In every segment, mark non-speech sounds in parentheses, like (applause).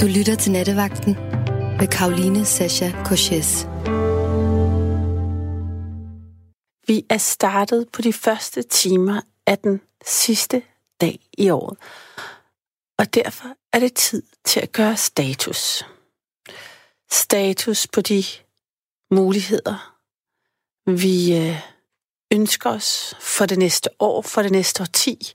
Du lytter til Nattevagten med Karoline Sasha Korches. Vi er startet på de første timer af den sidste dag i året. Og derfor er det tid til at gøre status. Status på de muligheder, vi øh, ønsker os for det næste år, for det næste årti.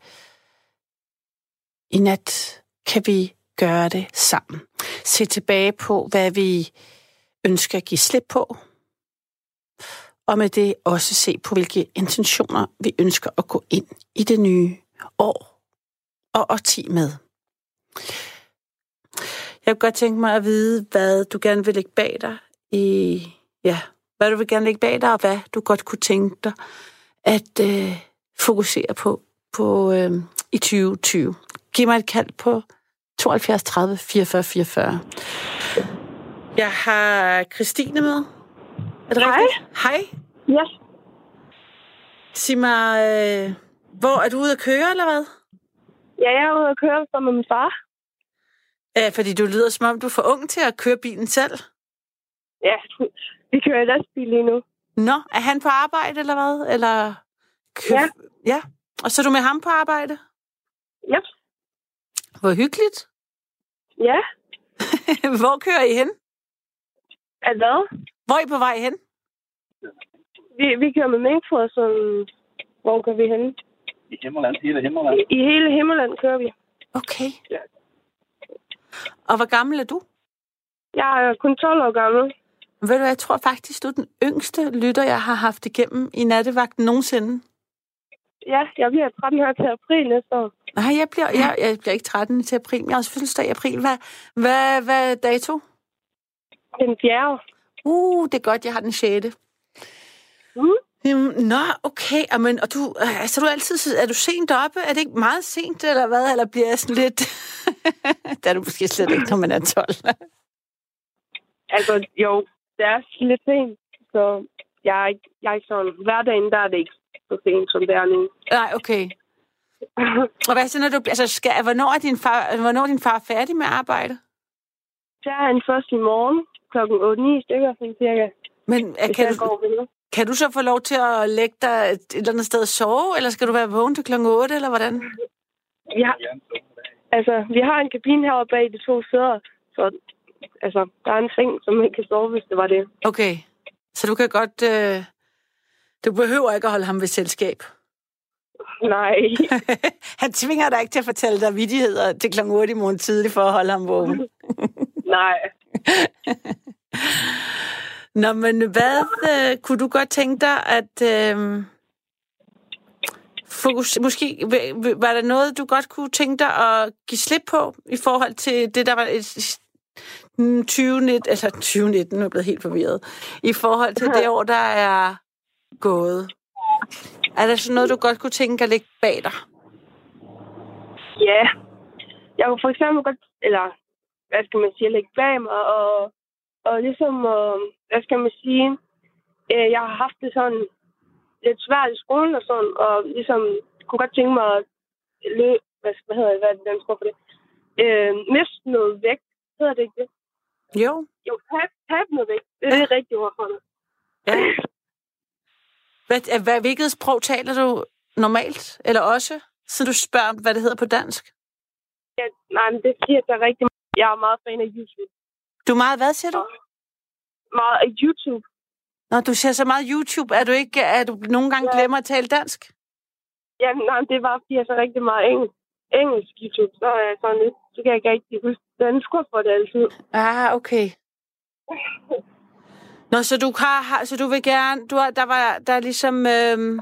I nat kan vi gøre det sammen. Se tilbage på, hvad vi ønsker at give slip på, og med det også se på, hvilke intentioner vi ønsker at gå ind i det nye år og årti med. Jeg kunne godt tænke mig at vide, hvad du gerne vil lægge bag dig i, ja, hvad du vil gerne lægge bag dig, og hvad du godt kunne tænke dig at øh, fokusere på, på øh, i 2020. Giv mig et kald på 72 30 44 44. Jeg har Christine med. Er det Hej. rigtigt? Hej. Ja. Sig mig, øh, hvor er du ude at køre, eller hvad? Ja, jeg er ude at køre sammen med min far. Ja, fordi du lyder som om, du er for ung til at køre bilen selv. Ja, (laughs) vi kører i lastbil lige nu. Nå, er han på arbejde, eller hvad? Eller kø- Ja. Ja, og så er du med ham på arbejde? Ja. Hvor hyggeligt. Ja. (laughs) hvor kører I hen? Er hvad? Hvor er I på vej hen? Vi, vi kører med mængdfoder, så hvor kører vi hen? I Himmerland, hele Himmerland. I, I hele Himmerland kører vi. Okay. Ja. Og hvor gammel er du? Jeg er kun 12 år gammel. Ved du, jeg tror faktisk, du er den yngste lytter, jeg har haft igennem i nattevagten nogensinde. Ja, jeg bliver 13 her til april næste år. Nej, jeg bliver, jeg, jeg bliver ikke 13 til april. men Jeg har fødselsdag i april. Hvad, hvad, hvad dato? Den fjerde. Uh, det er godt, jeg har den 6. Mm. Jamen, nå, okay. Amen, og du, altså, du er altid, er du sent oppe? Er det ikke meget sent, eller hvad? Eller bliver jeg sådan lidt... (laughs) der er du måske slet ikke, når man er 12. Altså, jo, det er lidt sent. Så jeg er ikke, jeg er ikke sådan... Hverdagen, der er det ikke så sent, som det er nu. Nej, okay. Og hvad så, når du... Altså, skal, hvornår, er din far, hvornår er din far færdig med arbejde? Så er han først i morgen klokken 8-9 stykker, cirka. Men er, Hvis kan, du, kan du så få lov til at lægge dig et, eller andet sted og sove, eller skal du være vågen til klokken 8, eller hvordan? Har, altså, vi har en kabine heroppe bag de to sæder, så altså, der er en seng, som man kan sove, hvis det var det. Okay. Så du kan godt... Øh, du behøver ikke at holde ham ved selskab. Nej, (laughs) Han tvinger dig ikke til at fortælle dig vidigheder til kl. 8 i morgen tidlig for at holde ham vågen. (laughs) nej. (laughs) Nå, men hvad øh, kunne du godt tænke dig, at... Øh, fokus, måske var der noget, du godt kunne tænke dig at give slip på i forhold til det, der var et, mm, 2019, eller 2019, nu er jeg blevet helt forvirret, i forhold til det år, der er gået. Er der sådan noget, du godt kunne tænke at lægge bag dig? Ja. Jeg kunne for eksempel godt, eller hvad skal man sige, lægge bag mig, og, og ligesom, øh, hvad skal man sige, øh, jeg har haft det sådan lidt svært i skolen og sådan, og ligesom kunne godt tænke mig at løbe, hvad, hvad hedder det, hvad er det, for det, øh, miste noget vægt, hedder det ikke det? Jo. Jo, tab, tab noget vægt, det er det rigtige ord for det. Ja. (laughs) Hvad, hvad, hvilket sprog taler du normalt? Eller også, så du spørger, hvad det hedder på dansk? Ja, nej, men det er at der er rigtig Jeg er meget fan af YouTube. Du er meget, hvad siger du? Meget af YouTube. Når du ser så meget YouTube, er du ikke, er du nogle gange Ja. glemmer at tale dansk? Ja, nej, det var fordi, jeg så rigtig meget engelsk, engelsk YouTube. Så er jeg sådan lidt, så kan jeg ikke rigtig huske dansk for det altid. Ah, okay. (laughs) Nå, så du har så du vil gerne, du har, der var, der er ligesom, øhm,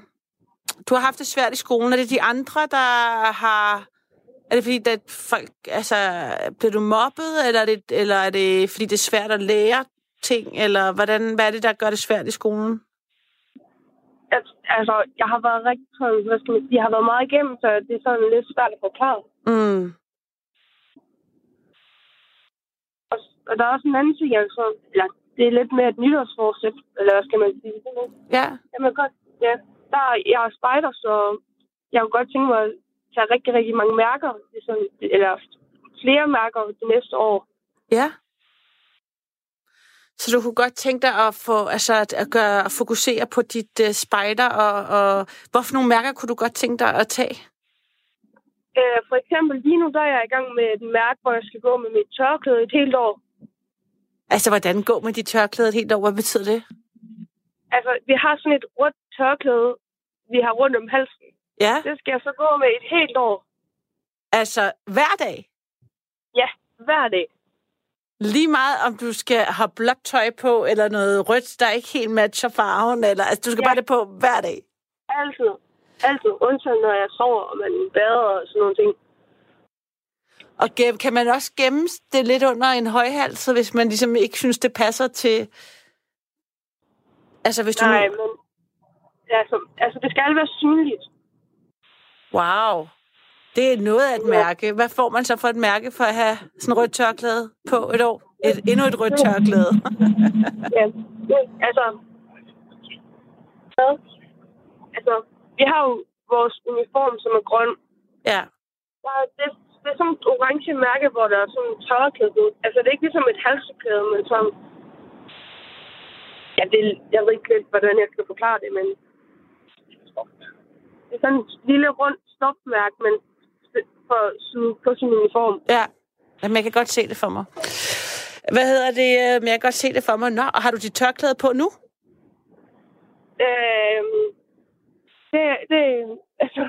du har haft det svært i skolen. Er det de andre, der har, er det fordi, at folk, altså, bliver du mobbet, eller er det, eller er det fordi, det er svært at lære ting, eller hvordan, hvad er det, der gør det svært i skolen? At, altså, jeg har været rigtig sådan, hvad skal man sige, jeg har været meget igennem, så det er sådan lidt svært at forklare. Mm. Og, og der er også en anden ting, jeg så, eller det er lidt mere et nytårsforsæt, eller hvad skal man sige. Ja, Jamen godt, ja. Der er, jeg er spejder, så jeg kunne godt tænke mig at tage rigtig, rigtig mange mærker, ligesom, eller flere mærker det næste år. Ja. Så du kunne godt tænke dig at, få, altså, at, at, gøre, at fokusere på dit uh, spejder, og, og hvorfor nogle mærker kunne du godt tænke dig at tage? Øh, for eksempel lige nu, der er jeg i gang med et mærke, hvor jeg skal gå med mit tørklæde et helt år. Altså, hvordan gå med dit tørklæde et helt år? Hvad betyder det? Altså, vi har sådan et rødt tørklæde, vi har rundt om halsen. Ja, Det skal jeg så gå med et helt år. altså hver dag. Ja, hver dag. Lige meget, om du skal have blåt tøj på, eller noget rødt, der ikke helt matcher farven, eller altså, du skal Ja. bare det på hver dag. Altid. Altid. Undtagen, når jeg sover, og man bader og sådan nogle ting. Og gem, kan man også gemme det lidt under en højhals, hvis man ligesom ikke synes, det passer til... Altså, hvis du Nej, nu... men... Altså, altså, det skal være synligt. Wow. Det er noget af et mærke. Hvad får man så for et mærke for at have sådan et rødt tørklæde på et år? Et, endnu et rødt tørklæde. (laughs) Ja, altså... Altså, vi har jo vores uniform, som er grøn. ja. Der er, det, det er sådan et orange mærke, hvor der er sådan en tørklæde ud. Altså, det er ikke ligesom et halseklæde, men sådan... Ja, det, jeg ved ikke lidt, hvordan jeg skal forklare det, men... Det er sådan et lille rundt stofmærke, men for syet på sin uniform. Ja. Jamen, jeg kan godt se det for mig. Hvad hedder det? Men jeg kan godt se det for mig. Nå, og har du dit tørklæde på nu? Øhm, det, det, altså,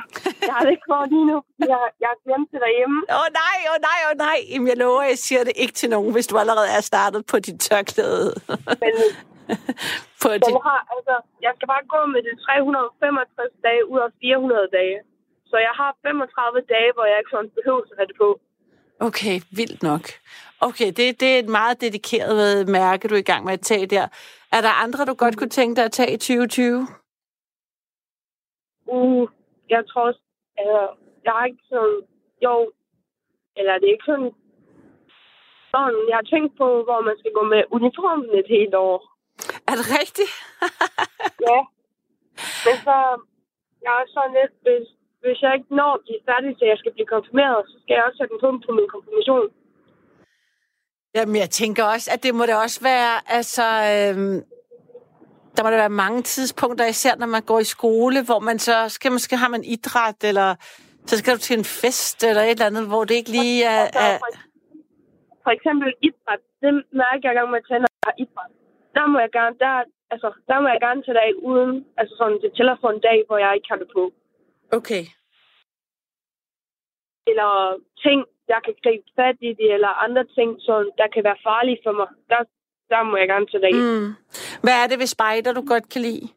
jeg har det ikke for lige nu. Jeg, jeg har glemt det derhjemme. Åh oh, nej, åh oh, nej, åh oh, nej. Jamen, jeg lover, jeg siger det ikke til nogen, hvis du allerede er startet på dit tørklæde. Men (laughs) på dit... jeg, har, altså, jeg skal bare gå med det 365 dage ud af 400 dage. Så jeg har 35 dage, hvor jeg ikke sådan behøver at have det på. Okay, vildt nok. Okay, det, det er et meget dedikeret øh, mærke, du er i gang med at tage der. Er der andre, du godt kunne tænke dig at tage i 2020? Uh, jeg tror også, altså, jeg har ikke sådan, jo, eller det er ikke sådan, sådan, jeg har tænkt på, hvor man skal gå med uniformen et helt år. Er det rigtigt? (laughs) Ja. Men så, jeg er sådan lidt, hvis, hvis jeg ikke når at blive færdig, så jeg skal blive konfirmeret, så skal jeg også sætte den på på min konfirmation. Jamen, jeg tænker også, at det må da også være, altså... Øhm, der må der være mange tidspunkter, især når man går i skole, hvor man så skal måske har man idræt, eller så skal du til en fest, eller et eller andet, hvor det ikke lige er... Er for, eksempel idræt, det mærker jeg gang med at jeg har idræt. Der må jeg gerne, der, altså, der må jeg gerne tage af uden, altså sådan, det tæller for en dag, hvor jeg ikke har det på. okay. Eller ting, jeg kan gribe fat i det, eller andre ting, som der kan være farlige for mig. Der, der må jeg gerne det af. Mm. Hvad er det ved spejder, du godt kan lide?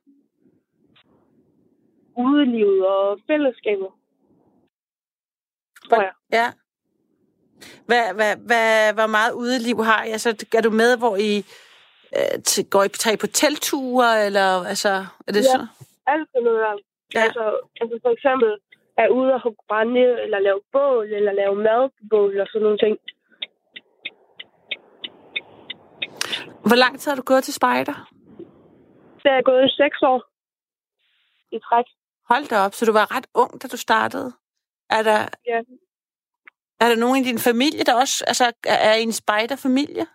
Udelivet og fællesskabet. Tror jeg. Ja. Hvad, hvad, hvad, hvor meget udeliv har I? Altså, er du med, hvor I øh, til, går I, tager I på telture, eller altså, er det Ja. så? Alt sådan noget der. Ja. Altså, altså for eksempel er ude og hugge brænde, eller lave bål, eller lave mad på bål, og sådan nogle ting. Hvor lang tid har du gået til spejder? Det er gået i seks år i træk. Hold da op, så du var ret ung, da du startede. Er der, Ja. er der nogen i din familie, der også altså, er i en spejderfamilie?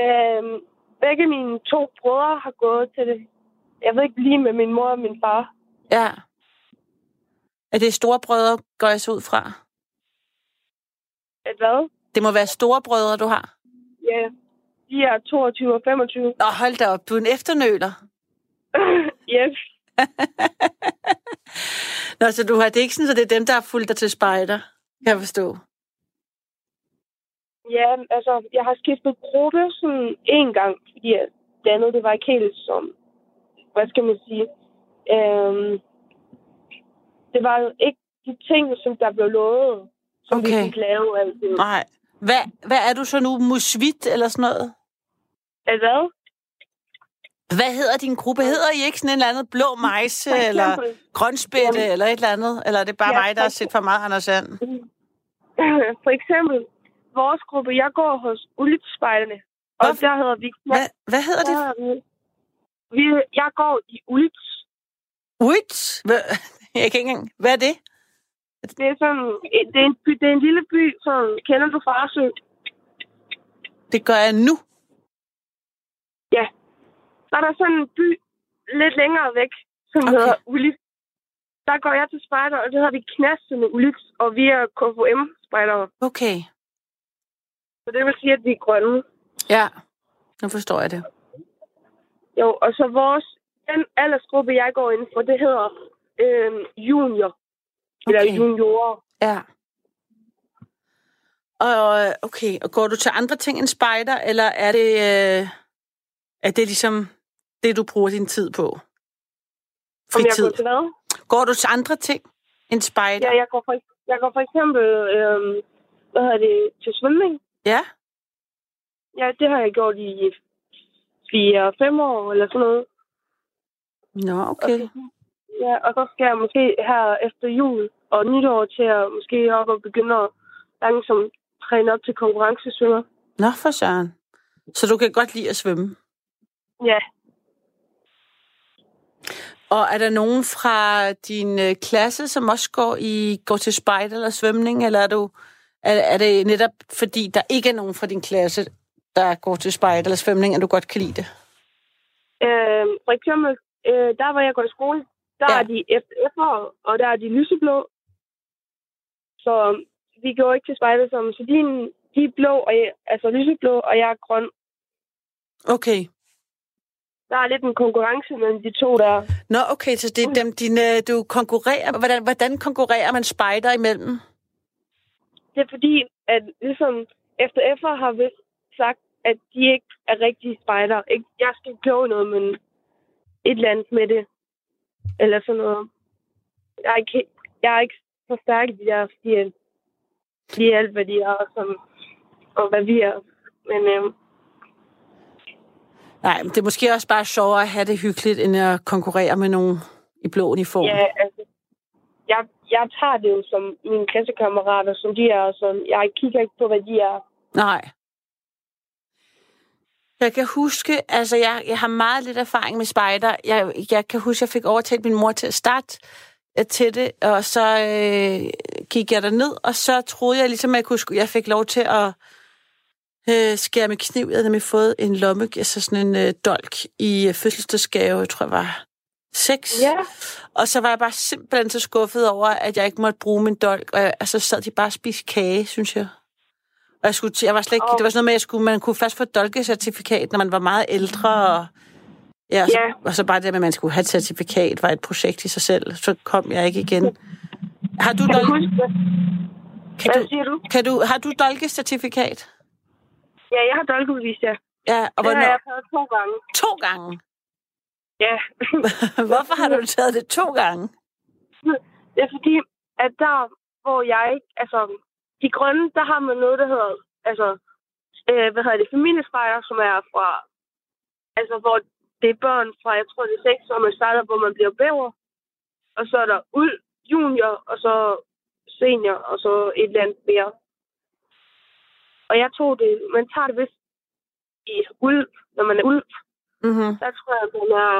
Øhm, begge mine to brødre har gået til det. Jeg ved ikke lige med min mor og min far. Ja. Er det store brødre, går jeg så ud fra? At hvad? Det må være store brødre, du har. Ja, de er 22 og 25. Nå, hold da op, du er en efternøler. (laughs) yes. (laughs) Nå, så du har det ikke sådan, at det er dem, der har fulgt dig til spejder, kan jeg forstå. Ja, altså, jeg har skiftet gruppe sådan en gang, fordi det andet, det var ikke helt som, hvad skal man sige, øhm, det var jo ikke de ting, som der blev lovet, som okay. Okay. vi fik lave altid. Nej. Hvad, hvad er du så nu? Musvit eller sådan noget? Hvad? Hvad hedder din gruppe? Hedder I ikke sådan en eller anden blå majse, For eller grønspætte, Jamen. eller et eller andet? Eller er det bare Ja, mig, der har set for meget Anders Sand? (laughs) For eksempel, vores gruppe, jeg går hos Ulitspejderne, og Hvad- der hedder vi... Hvad, hvad hedder det? vi, jeg går i Ulits. Hvad, (laughs) jeg kan ikke engang... Hvad er det? Det er sådan, det er en, by, det er en lille by, som kender du Farsø? Det gør jeg nu. Ja. Så er der sådan en by lidt længere væk, som Okay. hedder Ulix. Der går jeg til spejder, og det hedder vi Knastende Ulix, og vi er KFM-spejdere. Okay. Så det vil sige, at vi er grønne. Ja, nu forstår jeg det. Jo, og så vores, den aldersgruppe, jeg går ind for, det hedder øh, junior. Eller Okay. juniorer. Ja. Og okay, og går du til andre ting end spejder, eller er det, øh, er det ligesom det, du bruger din tid på? Om jeg Fritid. går til hvad? Går du til andre ting end spejder? Ja, jeg går for, jeg går for eksempel øh, hvad hedder det, til svømning. ja. Ja, det har jeg gjort i fire-fem år eller sådan noget. Nå, okay. Ja, og så skal jeg måske her efter jul og nytår til at måske op og begynde at langsomt træne op til konkurrencesvømmer. Nå, for søren. Så du kan godt lide at svømme? Ja, Og er der nogen fra din øh, klasse, som også går i går til spejder eller svømning, eller er, du, er, er det netop fordi, der ikke er nogen fra din klasse, der går til spejder eller svømning, at du godt kan lide det? øh, for eksempel, øh, der hvor jeg går i skole, der Ja. er de FF'ere, og der er de lyseblå. Så vi går ikke til spejder sammen. Så de, de er blå, og jeg, altså lyseblå, og jeg er grøn. Okay. Der er lidt en konkurrence mellem de to der. Nå, okay, så det er dem, dine, du konkurrerer. Hvordan, hvordan konkurrerer man spejder imellem? Det er fordi, at ligesom efter FF'er har vist sagt, at de ikke er rigtige spejder. Ikke, jeg skal ikke kloge noget, men et eller andet med det. Eller sådan noget. Jeg er ikke, jeg er ikke så stærk i de der, fordi at de er alt, hvad de er, og, som, og hvad vi er. Men øhm, Nej, men det er måske også bare sjovere at have det hyggeligt, end at konkurrere med nogen i blå uniform. ja, altså, jeg, jeg tager det jo som mine klassekammerater, som de er, og sådan, jeg kigger ikke på, hvad de er. Nej. Jeg kan huske, altså jeg, jeg har meget lidt erfaring med spejder. Jeg, jeg kan huske, jeg fik overtalt min mor til at starte øh, til det, og så øh, gik jeg ned, og så troede jeg ligesom, at jeg, kunne, jeg fik lov til at øh, skære med kniv. Jeg havde nemlig fået en lomme, altså sådan en øh, dolk i øh, fødselsdagsgave, jeg tror jeg var seks. Ja, Og så var jeg bare simpelthen så skuffet over, at jeg ikke måtte bruge min dolk. Og jeg, altså sad de bare og spiste kage, synes jeg. Og jeg, skulle, jeg var slet ikke, Åh. det var sådan noget med, at jeg skulle, man kunne først få dolkecertifikat, når man var meget ældre. Og, ja, og, så, Ja. og så bare det med, at man skulle have et certifikat, var et projekt i sig selv. Så kom jeg ikke igen. Har du, kan du dolk, huske det? kan Hvad du, siger du? kan du, har du dolkecertifikat? Ja, jeg har dolkeudvist, ja. Ja, og Det har hvornår? jeg taget to gange. To gange. Ja. (laughs) Hvorfor har du taget det to gange? det er fordi, at der, hvor jeg ikke... Altså, de grønne, der har man noget, der hedder... Altså, øh, hvad hedder det? Familiespejder, som er fra... Altså, hvor det er børn fra, jeg tror, det er seks år, man starter, hvor man bliver bæver. Og så er der uld, junior, og så senior, og så et eller andet mere. Og jeg tog det... Man tager det vist i uld, når man er uld. Mm-hmm. Der tror jeg, den er...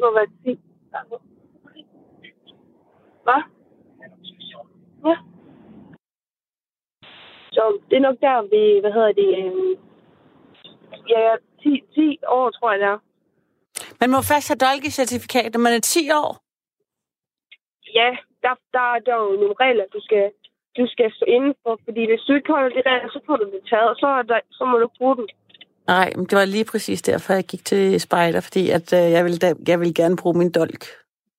Må være 10. Hvad? Ja. Så det er nok der, vi, hvad hedder det, øhm, ja, 10, 10 år, tror jeg, det er. Man må først have dolkecertifikat, når man er 10 år. Ja, der, der, der er jo nogle regler, du skal, du skal stå inden for, fordi hvis du ikke holder de regler, så får du det taget, og så, er der, så må du bruge den. Nej, men det var lige præcis derfor, jeg gik til spejder, fordi at, øh, jeg, ville da, jeg ville gerne bruge min dolk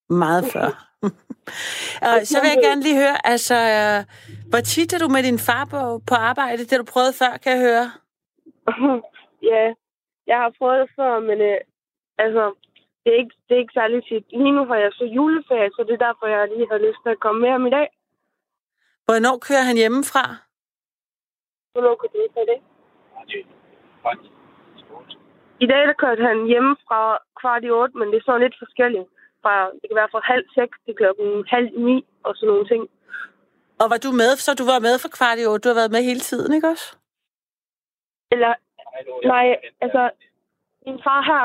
meget før. (laughs) (laughs) og så vil jeg gerne lige høre, altså, øh, hvor tit er du med din far på, på arbejde? Det har du prøvet før, kan jeg høre. (laughs) ja, jeg har prøvet det før, men øh, altså, det er, ikke, det er ikke særlig tit. Lige nu har jeg så juleferie, så det er derfor, jeg lige har lyst til at komme med ham i dag. Hvornår kører han hjemmefra? Hvornår kan det for det? I dag der kørte han hjemme fra kvart i otte, men det er sådan lidt forskelligt. Fra, det kan være fra halv seks til klokken halv ni og sådan nogle ting. Og var du med, så du var med for kvart i otte, du har været med hele tiden, ikke også? Eller, nej, altså, min far her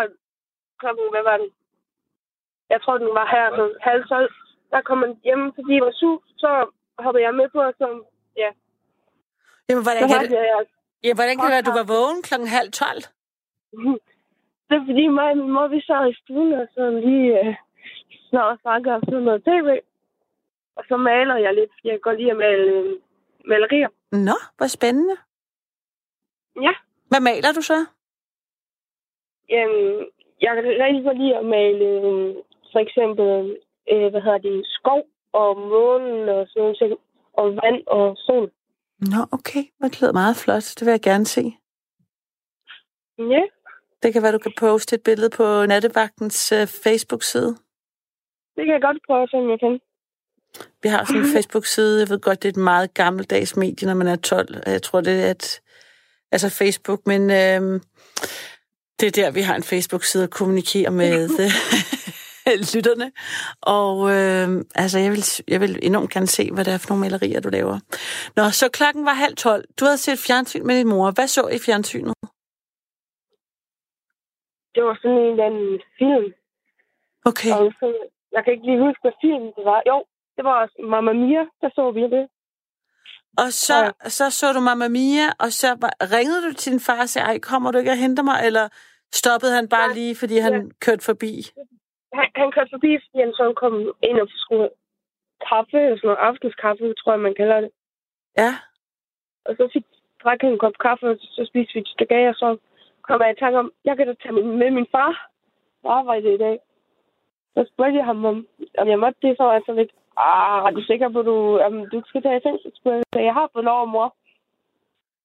klokken, hvad var det? Jeg tror, den var her så halv tolv. Der kom han hjem, fordi jeg var syg. Så hoppede jeg med på, og så, ja, Jamen, så hvordan kan har det, jeg, Ja, hvordan kan det være, at du var vågen klokken halv tolv? (laughs) Det er fordi mig og min mor, vi sad i stuen og sådan lige øh, snart snakker om sådan noget tv. Og så maler jeg lidt, jeg kan godt lide at male øh, malerier. Nå, hvor spændende. Ja, Hvad maler du så? Øhm, jeg kan rigtig godt lide at male øh, for eksempel, øh, hvad hedder det, skov og månen og sådan nogle ting. Og vand og sol. Nå, okay. Det lyder meget flot. Det vil jeg gerne se. Ja, Det kan være, du kan poste et billede på Nattevagtens uh, Facebook-side. Det kan jeg godt prøve, som jeg kan. Vi har sådan en (laughs) Facebook-side. Jeg ved godt, det er et meget gammeldags medie, når man er 12. og Jeg tror, det er et, altså Facebook, men øhm, det er der, vi har en Facebook-side at kommunikere med øh, (laughs) lytterne. Og øhm, altså, jeg vil, jeg vil enormt gerne se, hvad det er for nogle malerier, du laver. Nå, så klokken var halv tolv. Du havde set fjernsyn med din mor. Hvad så I fjernsynet? Det var sådan en eller anden film. Okay. Og så, jeg kan ikke lige huske, hvad film det var. Jo, det var også Mamma Mia, der så vi det. Og så, så så du Mamma Mia, og så ringede du til din far og sagde, ej, kommer du ikke og henter mig? Eller stoppede han bare Nej, lige, fordi han ja. kørte forbi? Han, han kørte forbi, fordi han så kom ind og skulle kaffe, sådan noget aftenskaffe, tror jeg, man kalder det. Ja. Og så fik drak han en kop kaffe, og så spiste vi et stykke af, og så kom jeg i tanke om, jeg kan da tage min- med min far på arbejde i dag. Så spurgte jeg ham, om, om jeg måtte det, så var jeg så lidt, ah, er du sikker på, du, om du skal tage i fængsel? Så jeg, har fået lov af mor.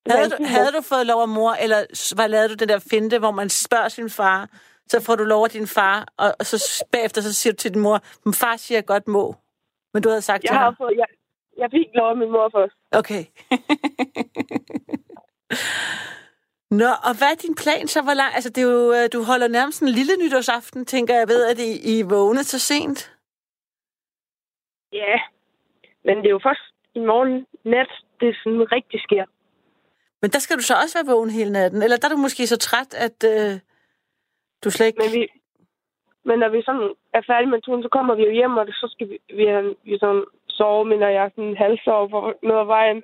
Havde du, havde du fået lov af mor, eller hvad lavede du den der finte, hvor man spørger sin far, så får du lov af din far, og, og så bagefter så siger du til din mor, min far siger, jeg godt må. Men du havde sagt Jeg til har ham. fået, jeg, jeg fik lov af min mor først. Okay. (laughs) Nå, og hvad er din plan så? Hvor lang, altså, det er jo, øh, du holder nærmest en lille nytårsaften, tænker jeg ved, at I, I vågnet så sent. Ja, men det er jo først i morgen nat, det sådan rigtig sker. Men der skal du så også være vågen hele natten. Eller der er du måske så træt, at øh, du slet ikke... Men, vi, men når vi sådan er færdige med turen, så kommer vi jo hjem, og så skal vi, vi, vi sådan sove, men når jeg er sådan halvsov på noget af vejen.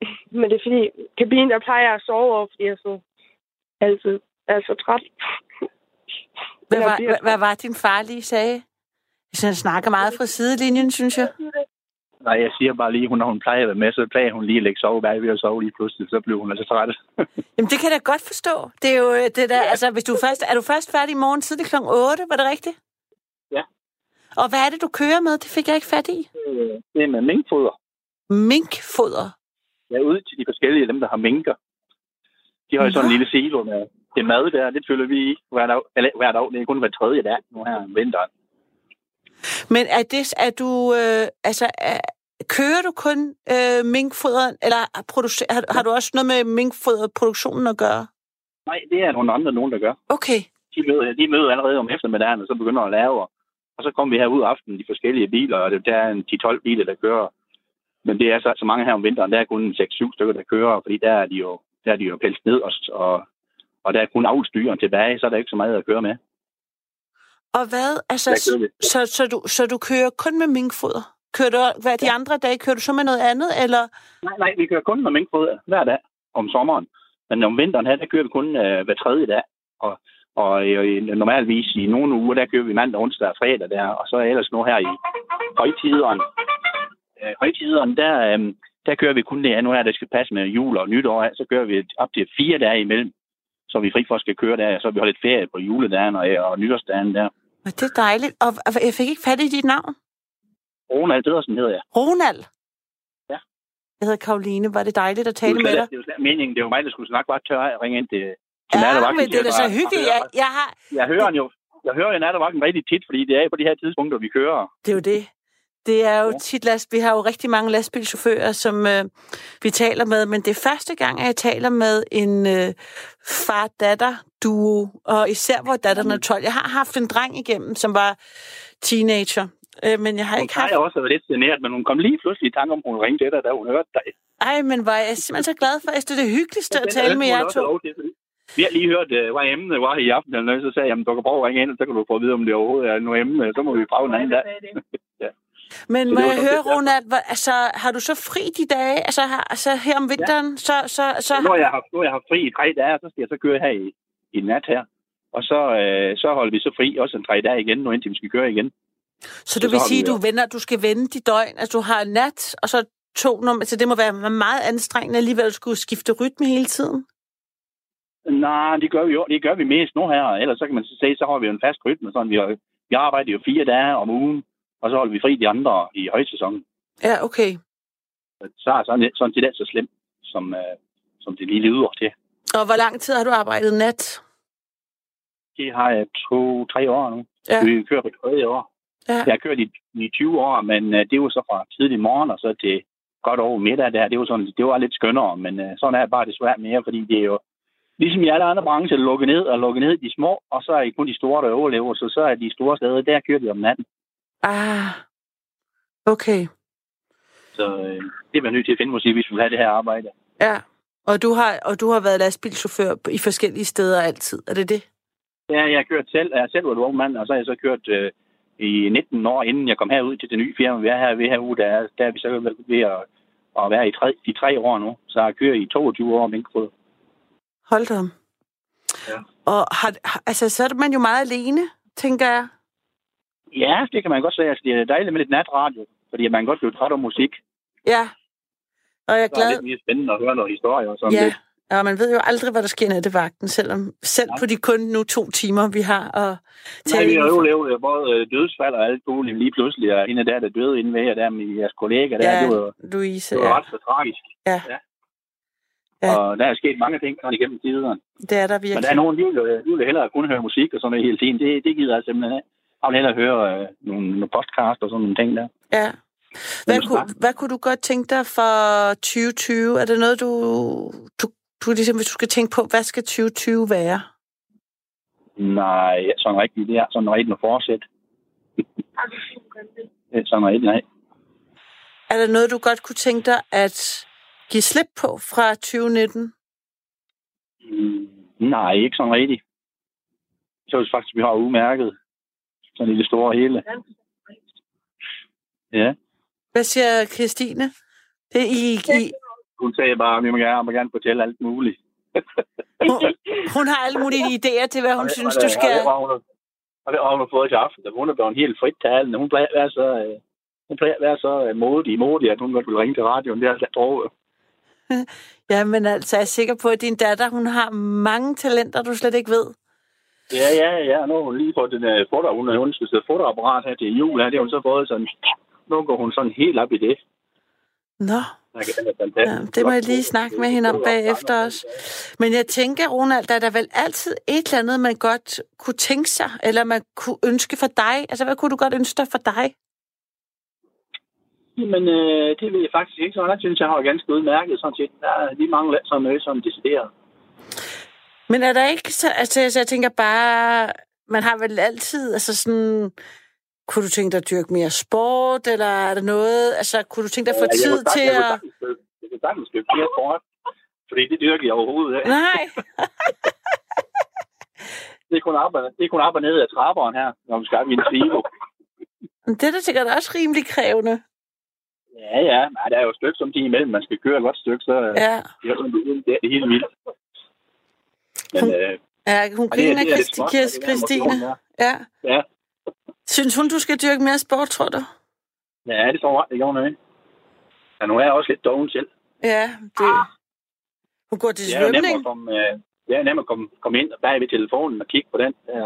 (laughs) Men det er fordi, kabinen, der plejer jeg at sove over, fordi jeg er så altid er så træt. (laughs) Hvad var, bliver hvad, var din far lige sagde? Så han snakker meget fra sidelinjen, synes jeg. Nej, jeg siger bare lige, hun, når hun plejer at være med, så plejer hun lige at lægge sove bag ved at sove lige pludselig, så bliver hun altså træt. (laughs) Jamen, det kan jeg da godt forstå. Det er jo øh, det der, altså, hvis du først, er du først færdig i morgen tidlig kl. 8, var det rigtigt? Ja. Og hvad er det, du kører med? Det fik jeg ikke fat i. det er med minkfoder. Minkfoder. Er ude til de forskellige, dem der har minker. De har jo sådan en lille silo med det mad der, det følger vi i hver dag. Eller hver dag, det er kun hver tredje dag nu her om vinteren. Men er det, er du, øh, altså, er, kører du kun øh, minkfoder, eller producer, har, har du også noget med minkfoderproduktionen at gøre? Nej, det er nogle andre nogen, der gør. Okay. De møder, de møder allerede om eftermiddagen, og så begynder at lave. Og så kommer vi her ud af aftenen, de forskellige biler, og det- der er en 10-12 biler, der kører. Men det er så, så mange her om vinteren, der er kun 6-7 stykker, der kører, fordi der er de jo, der er de jo pælst ned, og, og, og der er kun avlstyren tilbage, så er der ikke så meget at køre med. Og hvad, altså, så, så, du, så du kører kun med minkfoder? Kører du, hvad de andre dage, kører du så med noget andet, eller? Nej, nej, vi kører kun med minkfoder hver dag om sommeren. Men om vinteren her, der kører vi kun øh, hver tredje dag. Og, og øh, normalvis i nogle uger, der kører vi mandag, onsdag og fredag der. Og så ellers nu her i højtideren. Øh, højtideren, der, øh, der kører vi kun det, nu her, der skal passe med jul og nytår. Så kører vi op til fire dage imellem. Så vi fri for skal køre der. Så vi holder lidt ferie på juledagen og, og nytårsdagen der. Og det er dejligt. Og og jeg fik ikke fat i dit navn. Ronald Pedersen hedder jeg. Ronald. Ja. Jeg hedder Karoline. Var det dejligt at tale med dig? det er jo slet meningen, det er jo mig, der skulle snakke bare tør at ringe ind til, til Ja, nattevagten. men det er da så hyggeligt. Jeg, jeg har, Jeg hører den jo. Jeg hører jo nattevagten rigtig tit, fordi det er på de her tidspunkter, vi kører. Det er jo det. Det er jo Ja. tit last. Vi har jo rigtig mange lastbilchauffører, som øh, vi taler med, men det er første gang, at jeg taler med en øh, far-datter-duo, og især hvor datteren er 12. Jeg har haft en dreng igennem, som var teenager, øh, men jeg har Hun ikke har haft... jeg også været lidt generet, men hun kom lige pludselig i tanke om, hun ringte til dig, da hun hørte dig. Ej, men var jeg simpelthen så glad for, at det er det hyggeligste at tale med jer to. Vi har lige hørt, øh, hvad emnet var i aften, eller noget, så sagde jeg, jamen, du kan prøve at ringe ind, så kan du få at vide, om det overhovedet er noget emne, så må vi prøve en anden dag. Men må jeg høre. Ronald, hvor, altså, har du så fri de dage? Altså, har, altså her om vinteren, ja. så, så, så... Nu har jeg haft, nu har jeg haft fri i tre dage, og så skal jeg så køre her i, i nat her. Og så, øh, så holder vi så fri også en tre dage igen, nu indtil vi skal køre igen. Så du så vil sige, at du vender, du skal vende de døgn, altså du har en nat, og så to nummer, så det må være meget anstrengende alligevel at skulle skifte rytme hele tiden. Nej, det gør vi jo. Det gør vi mest nu her. Ellers så kan man så sige, så har vi jo en fast rytme. Sådan, vi, har, vi arbejder jo fire dage om ugen, og så holder vi fri de andre i højsæsonen. Ja, okay. Så er sådan, sådan det er så slemt, som, øh, som det lige lyder til. Og hvor lang tid har du arbejdet nat? Det har jeg to-tre år nu. Ja. Vi kører på tredje år. Ja. Jeg har kørt i, i 20 år, men øh, det var så fra tidlig morgen og så til godt over middag der. Det var, sådan, det var lidt skønnere, men øh, sådan er det bare desværre mere, fordi det er jo ligesom i alle andre brancher, lukket ned og lukket ned de små, og så er det kun de store, der overlever, så så er de store steder, der kører vi om natten. Ah, okay. Så øh, det er man nødt til at finde måske, hvis vi vil have det her arbejde. Ja. Og du har, og du har været lastbilchauffør i forskellige steder altid, er det det? Ja, jeg har kørt selv, jeg har selv været mand, og så har jeg så kørt øh, i 19 år, inden jeg kom herud til det nye firma, vi er her ved herude, der, er- der er vi så ved at, at være i tre, i tre år nu. Så har jeg kørt i 22 år minkfrød. Hold da. Ja. Og har, har- altså, så er man jo meget alene, tænker jeg. Ja, det kan man godt sige. Altså, det er dejligt med lidt natradio, fordi man kan godt blive træt af musik. Ja. Og jeg er er det glad. lidt mere spændende at høre noget historie og sådan Ja. lidt. Ja, man ved jo aldrig, hvad der sker nattevagten, selvom selv Nej. på de kun nu to timer, vi har at Nej, tale vi inden har jo lavet både øh, dødsfald og alt muligt lige pludselig, og en af der, der døde inde ved jer, der med jeres kollega, der, Ja, det var, Louise, det var ja. ret så tragisk. Ja. ja. Ja. Og der er sket mange ting sådan igennem tiden. Det er der Men virkelig. der er nogen, de vil, de vil hellere kun høre musik og sådan noget hele tiden. Det, det gider jeg simpelthen ikke. Jeg vil hellere høre øh, nogle, nogle podcast og sådan nogle ting der. Ja. Hvad kunne, hvad kunne du godt tænke dig for 2020? Er det noget, du, du, du ligesom, hvis du skal tænke på, hvad skal 2020 være? Nej, sådan rigtigt. Det er sådan rigtigt noget forsæt. Det er sådan rigtigt, nej. Er der noget, du godt kunne tænke dig at give slip på fra 2019? Mm, nej, ikke sådan rigtigt. Så synes faktisk, vi har udmærket. Sådan i det store hele. Ja. Hvad siger Christine? Det er i, i, Hun sagde bare, at vi må gerne, må gerne fortælle alt muligt. hun, hun har alle mulige idéer til, hvad hun synes, du skal... Og det har hun, og det har hun fået til aften. Hun er blevet helt frit talende. Hun plejer at være så, øh, hun plejer at være så øh, modig, modig, at hun godt vil ringe til radioen. Det er altså droget. (laughs) Ja, men altså, jeg er sikker på, at din datter, hun har mange talenter, du slet ikke ved. Ja, ja, ja. Nu har hun lige fået den uh, foto. Hun hun skal sætte fotoapparat her til jul. Her. Det har hun så fået sådan... Nu går hun sådan helt op i det. Nå, ja, det må jeg lige snakke med hende om bagefter også. Men jeg tænker, Ronald, der er der vel altid et eller andet, man godt kunne tænke sig, eller man kunne ønske for dig. Altså, hvad kunne du godt ønske dig for dig? Men øh, det vil jeg faktisk ikke. Så jeg synes, jeg har ganske udmærket sådan set. Der er lige mange noget, som decideret. Men er der ikke så... Altså, jeg- jeg tænker bare... Man har vel altid... Altså sådan... Kunne du tænke dig at dyrke mere sport, eller er der noget... Altså, kunne du tænke dig at få Ja, tid til at... Jeg kunne sagtens købe flere sport. Fordi det dyrker jeg overhovedet ikke. Nej. (laughs) Det er kun op, det er kun op og ned af trapperen her, når vi skal en silo. (laughs) Men det er da sikkert også rimelig krævende. Ja, ja. Nej, der er jo et stykke som de imellem. Man skal køre et godt stykke, så Ja. det er, det helt vildt. Men, øh, Ja, hun og det, griner, det er og det er Christine. ja. Ja. Synes hun, du skal dyrke mere sport, tror du? Ja, det står ret, det gjorde hun ikke. Men hun er også lidt doven selv. Ja, det... Hun går til Det er jo nemt svømning. øh, det er nemt at komme, komme ind bag ved telefonen og kigge på den. Ja.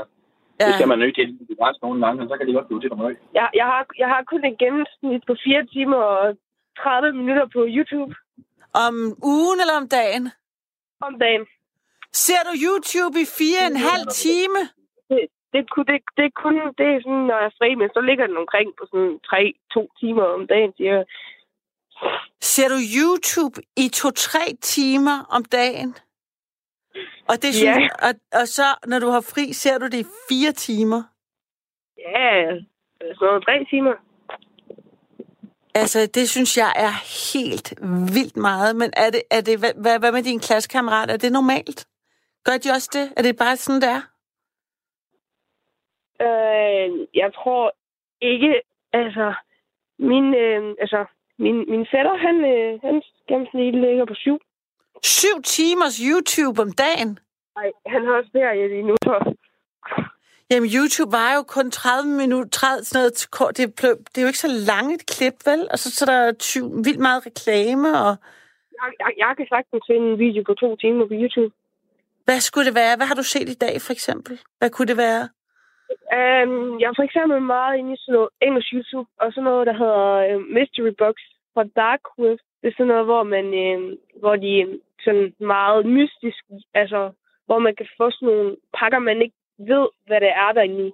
Ja. Det skal man nødt til i grænsen nogle gange, og så kan de godt blive til noget. Jeg, jeg, har, jeg har kun et gennemsnit på 4 timer og 30 minutter på YouTube Om ugen eller om dagen? om dagen. Ser du YouTube i fire og en halv time? Det, det, kunne- det, det, er kun, det er sådan, når jeg er fri, men så ligger den omkring på sådan 3-2 timer om dagen, siger jeg. Ser du YouTube i to-tre timer om dagen? Og, det synes, Ja. og, og så, når du har fri, ser du det i fire timer? Ja, noget 3 timer. Altså, det synes jeg er helt vildt meget. Men er det, er det, hvad, hvad, med dine klassekammerater? Er det normalt? Gør de også det? Er det bare sådan, der? Øh, jeg tror ikke, altså... min, øh, altså, min, min fætter, han, øh, hans gennemsnit ligger på syv. Syv timers YouTube om dagen? Nej, han har også ferie lige nu, så... Jamen, YouTube var jo kun 30 minutter, 30, sådan noget til kort. Det, er, det er jo ikke så langt et klip, vel? Og så, så der er ty, vildt meget reklame, og... Jeg, jeg, jeg kan sagtens finde en video på to timer på YouTube. Hvad skulle det være? Hvad har du set i dag, for eksempel? Hvad kunne det være? Um, jeg er for eksempel meget inde i sådan noget engelsk YouTube, og sådan noget, der hedder uh, Mystery Box fra Dark Web. Det er sådan noget, hvor man, uh, hvor de sådan meget mystisk, altså, hvor man kan få sådan nogle pakker, man ikke ved, hvad det er derinde.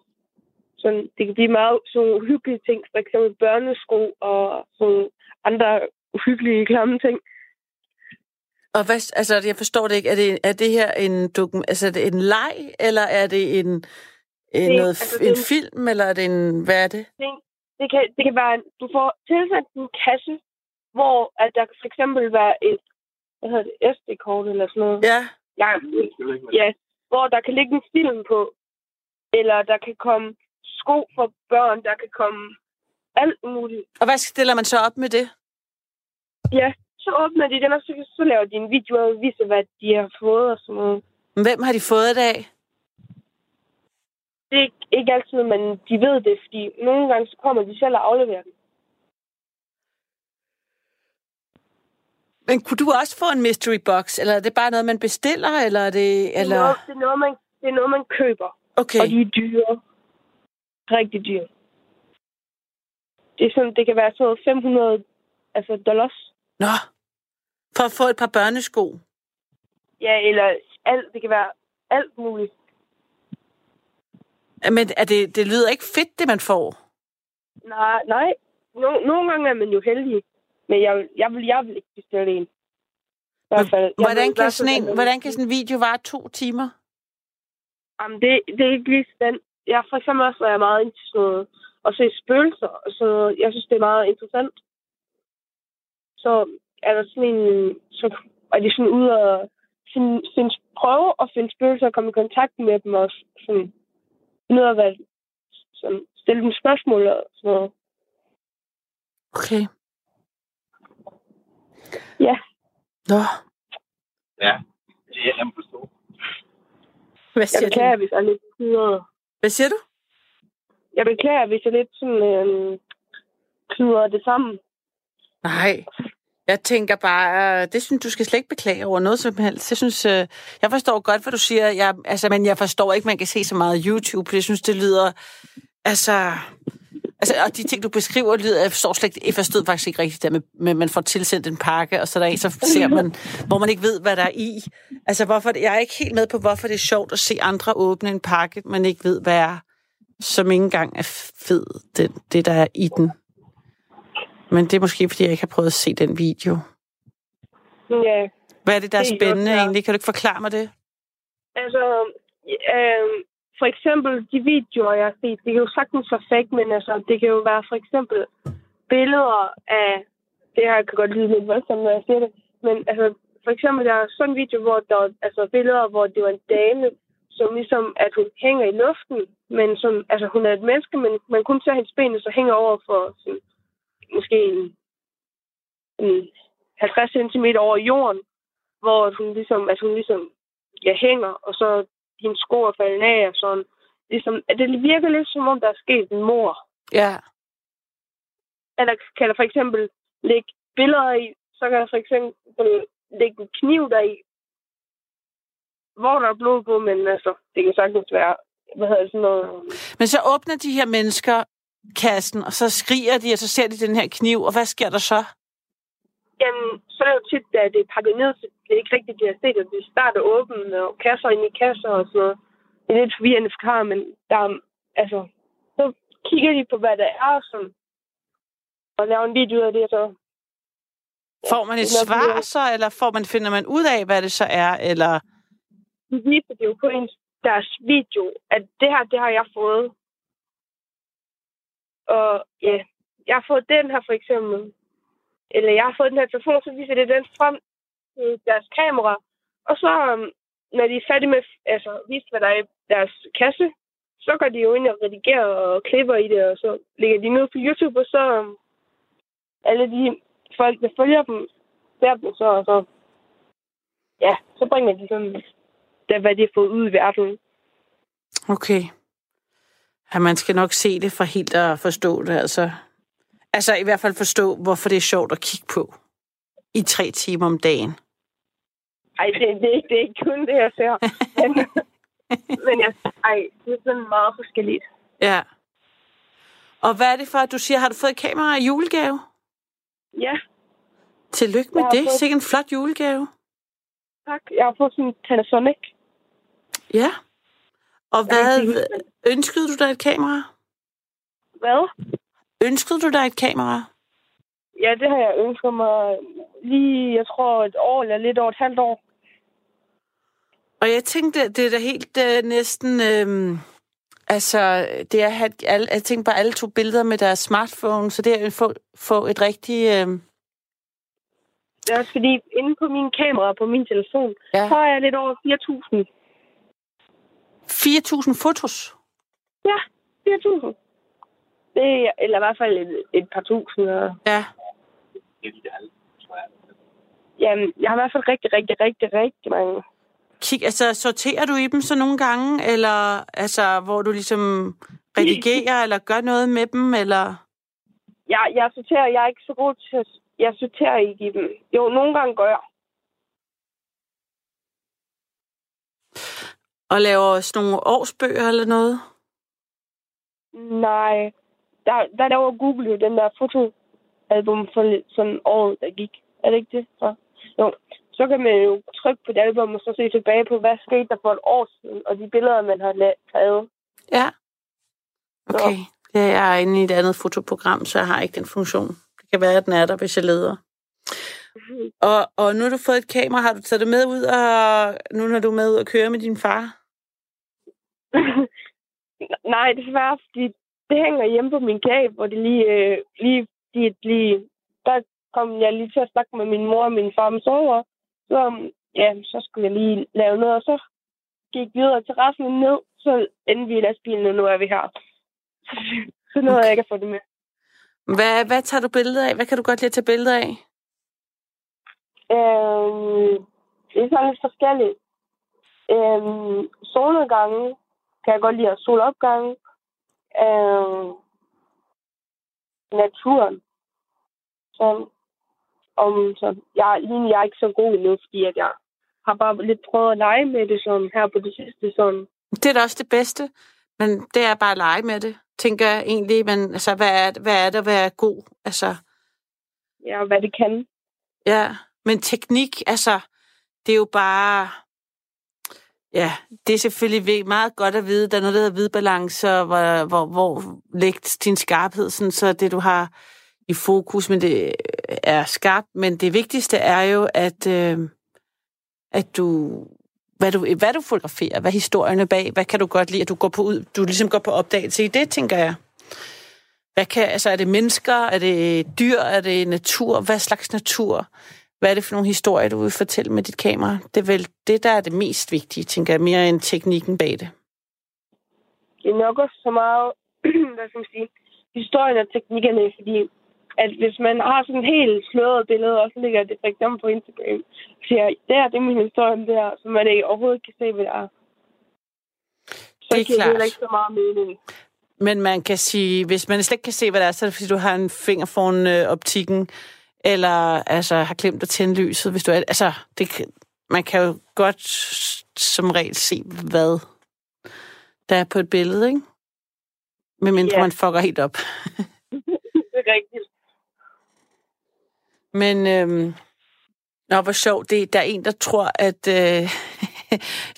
Sådan, det kan blive meget sådan uhyggelige ting, for eksempel børnesko og sådan andre uhyggelige, klamme ting. Og hvad, altså, jeg forstår det ikke. Er det, er det her en, dokum, altså, er det en leg, eller er det en, en, Det- noget, altså, en det film, eller er det en... Hvad er det? Det, kan, det kan være, du får tilsendt en kasse, hvor at der kan for eksempel være et, hvad hedder det, SD-kort eller sådan noget. Ja. Ja, ja, hvor der kan ligge en film på, eller der kan komme sko for børn, der kan komme alt muligt. Og hvad stiller man så op med det? Ja, så åbner de den, og så, så laver de en video og viser, hvad de har fået og sådan noget. Hvem har de fået det af? Det er ikke, ikke altid, men de ved det, fordi nogle gange så kommer de selv og afleverer den. Men kunne du også få en mystery box, eller er det bare noget, man bestiller, eller er det... Det, er Eller... noget, det, er noget, man, det er noget, man køber, Okay. og de er dyre. Rigtig dyre. Det, er sådan, det kan være sådan noget 500 altså dollars. Nå. For at få et par børnesko. Ja, eller alt. Det kan være alt muligt. Men er det, det lyder ikke fedt, det man får. Nej, nej. No, nogle gange er man jo heldig. Men jeg, vil- jeg, vil, jeg vil ikke bestille en. Hvert fald. Hvordan kan, sådan en, hvordan kan sådan en video vare to timer? Jamen, det, det er ikke lige sådan. Jeg for eksempel også er meget noget, at se spøgelser. og Så jeg synes, det er meget interessant. Så er der sådan en... Så er de sådan ude og finde, finde, prøve at finde spøgelser og komme i kontakt med dem og sådan, finde ud af, hvad, sådan, stille dem spørgsmål og sådan noget. Okay. Ja. Nå. Ja, det er jeg forstå. Hvad Jeg siger beklager, du? hvis jeg er lidt knudret. Hvad siger du? Jeg beklager, hvis jeg lidt sådan øh, knuder det sammen. Nej. Jeg tænker bare, øh, det synes du skal slet ikke beklage over noget som helst. Jeg synes, øh, jeg forstår godt, hvad du siger, jeg, altså, men jeg forstår ikke, man kan se så meget YouTube, for jeg synes, det lyder, altså, altså, og de ting, du beskriver, lyder, jeg forstår slet ikke, jeg forstod faktisk ikke rigtigt der med, med, man får tilsendt en pakke, og så er der en, så ser man, hvor man ikke ved, hvad der er i. Altså, hvorfor, jeg er ikke helt med på, hvorfor det er sjovt at se andre åbne en pakke, man ikke ved, hvad er, som ikke engang er fed, det, det der er i den. Men det er måske, fordi jeg ikke har prøvet at se den video. Ja, Hvad er det, der er er jo spændende klart. egentlig? Kan du ikke forklare mig det? Altså, øh, for eksempel de videoer, jeg har set, det kan jo sagtens være fake, men altså, det kan jo være for eksempel billeder af, det her kan godt lyde lidt voldsomt, når jeg siger det, men altså, for eksempel, der er sådan en video, hvor der er altså, billeder, hvor det var en dame, som ligesom, at hun hænger i luften, men som, altså, hun er et menneske, men man kun ser hendes ben, så hænger over for sådan, måske en, en 50 cm over jorden, hvor hun ligesom, at hun ligesom ja, hænger, og så hendes sko er faldet af, og sådan. Ligesom, at det virker lidt som om, der er sket en mor. Ja. Eller kan der for eksempel lægge billeder i, så kan der for eksempel lægge en kniv der i, hvor der er blod på, men altså, det kan sagtens være, hvad hedder det, sådan noget, Men så åbner de her mennesker kassen, og så skriger de, og så ser de den her kniv, og hvad sker der så? Jamen, så er det jo tit, at det er pakket ned, så det er ikke rigtigt, de har set, at det starter åbent, og kasser ind i kasser og sådan noget. Det er lidt forvirrende forklare, men der er, altså, så kigger de på, hvad der er, sådan, og laver en video af det, så Får man et svar mere- så, eller får man, finder man ud af, hvad det så er, eller... de viser det jo på ens, deres video, at det her, det har jeg fået. Og ja, jeg har fået den her for eksempel. Eller jeg har fået den her telefon, så viser det den frem til deres kamera. Og så, øhm, når de er færdige med altså, vise, hvad der er i deres kasse, så går de jo ind og redigerer og klipper i det, og så lægger de ned på YouTube, og så, øhm, alle de folk, der følger dem, ser dem så, og så, ja, så bringer de sådan, der, hvad de har fået ud i verden. Okay. Ja, man skal nok se det for helt at forstå det, altså. Altså i hvert fald forstå, hvorfor det er sjovt at kigge på i tre timer om dagen. Ej, det, det, er ikke, det er ikke kun det, jeg ser. (laughs) men, men jeg, ej, det er sådan meget forskelligt. Ja. Og hvad er det for, at du siger, har du fået et kamera i julegave? Ja, Tillykke med det. fået- Sikke en flot julegave. tak. Jeg har fået sådan en Panasonic. Ja. Og hvad, ønskede du dig et kamera? Hvad? Ønskede du dig et kamera? Ja, det har jeg ønsket mig lige, jeg tror, et år eller lidt over et halvt år. Og jeg tænkte, det er da helt øh, næsten... Øh, altså, det er at have, alle, jeg tænkte bare, alle to billeder med deres smartphone, så det er at få, få et rigtigt... Øh, Det er også fordi, inde på min kamera på min telefon, ja. så har jeg lidt over 4.000. 4.000 fotos. Ja, 4.000. Det er, eller i hvert fald et, et par tusind. Ja. jamen, jeg har i hvert fald rigtig, rigtig, rigtig, rigtig mange. Kig, altså, sorterer du i dem så nogle gange, eller altså, hvor du ligesom redigerer, eller gør noget med dem, eller... Jeg, jeg sorterer, jeg er ikke så god til at... Jeg sorterer ikke i dem. Jo, nogle gange gør jeg. Og laver sådan nogle årsbøger eller noget? Nej, der, der laver Google jo den der fotoalbum for sådan året, der gik. Er det ikke det? Så, jo. Så kan man jo trykke på det album og så se tilbage på, hvad skete der for et år siden, og de billeder, man har taget. Ja. Okay. Ja, jeg er inde i et andet fotoprogram, så jeg har ikke den funktion. Det kan være, at den er der, hvis jeg leder. Og, og nu har du fået et kamera. Har du taget det med ud, og nu når du er med ud og køre med din far? (laughs) Nej, desværre, fordi det hænger hjemme på min kab, hvor det lige, øh, lige, lige, lige, der kom jeg lige til at snakke med min mor og min far om sover. Så, ja, så skulle jeg lige lave noget, og så gik vi videre til resten ned, så endte vi i lastbilen, og nu er vi her. (laughs) Så nåede jeg ikke at få det med. Hvad, hvad tager du billeder af? Hvad kan du godt lide at tage billeder af? Øhm, det er sådan lidt forskelligt. Øhm, solnedgange kan jeg godt lide, og solopgange. Øhm, naturen. Så, om, så jeg, lige jeg er ikke så god endnu, fordi at jeg har bare lidt prøvet at lege med det sådan, her på det sidste. Sådan. Det er da også det bedste. Men det er bare at lege med det, tænker jeg egentlig. Men altså, hvad er, hvad er det at være god? Altså, Ja, hvad det kan. ja. Men teknik, altså, det er jo bare... Ja, det er selvfølgelig meget godt at vide. Der er noget, der hedder hvidbalance, og hvor, hvor, hvor lægt din skarphed, sådan, så det, du har i fokus, men det er skarpt. Men det vigtigste er jo, at, øh, at du hvad du, hvad du fotograferer, hvad historien er bag, hvad kan du godt lide, at du går på ud, du ligesom går på opdagelse i det, tænker jeg. Hvad kan, altså er det mennesker, er det dyr, er det natur, hvad slags natur? Hvad er det for nogle historier, du vil fortælle med dit kamera? Det er vel det, der er det mest vigtige, tænker jeg, mere end teknikken bag det. det er nok også så meget, (clears throat) hvad skal man sige, historien og teknikkerne, fordi at hvis man har sådan et helt sløret billede, og så lægger jeg det for eksempel på Instagram, så siger der, det er min historie der, så man ikke overhovedet kan se, hvad det er. Så Det er klart. heller ikke så meget mening. Men man kan sige, hvis man slet ikke kan se, hvad det er, så er det, fordi du har en finger foran øh, optikken, eller altså, har glemt at tænde lyset. Hvis du er, altså, det, man kan jo godt som regel se, hvad der er på et billede, ikke? Medmindre Ja. man fucker helt op. (laughs) det er rigtigt. Men, øhm, nå, hvor sjovt. Det, der er en, der tror, at øh,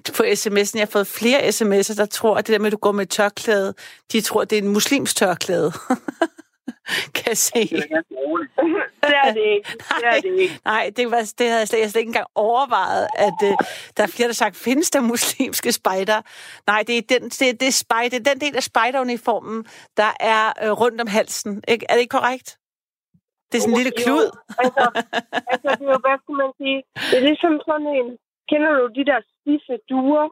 (laughs) på sms'en, jeg har fået flere sms'er, der tror, at det der med, at du går med et tørklæde, de tror, det er en muslims tørklæde. (laughs) (laughs) kan se. det er det ikke. (laughs) Det er det ikke. Nej, det, var, det havde jeg slet, jeg slet ikke engang overvejet, at øh, der er flere, der sagt, findes der muslimske spejder? Nej, det er den, det, det er spejder, det er den del af spejderuniformen, der er øh, rundt om halsen. Ikke? Er det ikke korrekt? Det er sådan en lille Jo, klud. Altså, altså, det er jo, hvad skulle man sige? Det er ligesom sådan en... Kender du de der stiffe duer?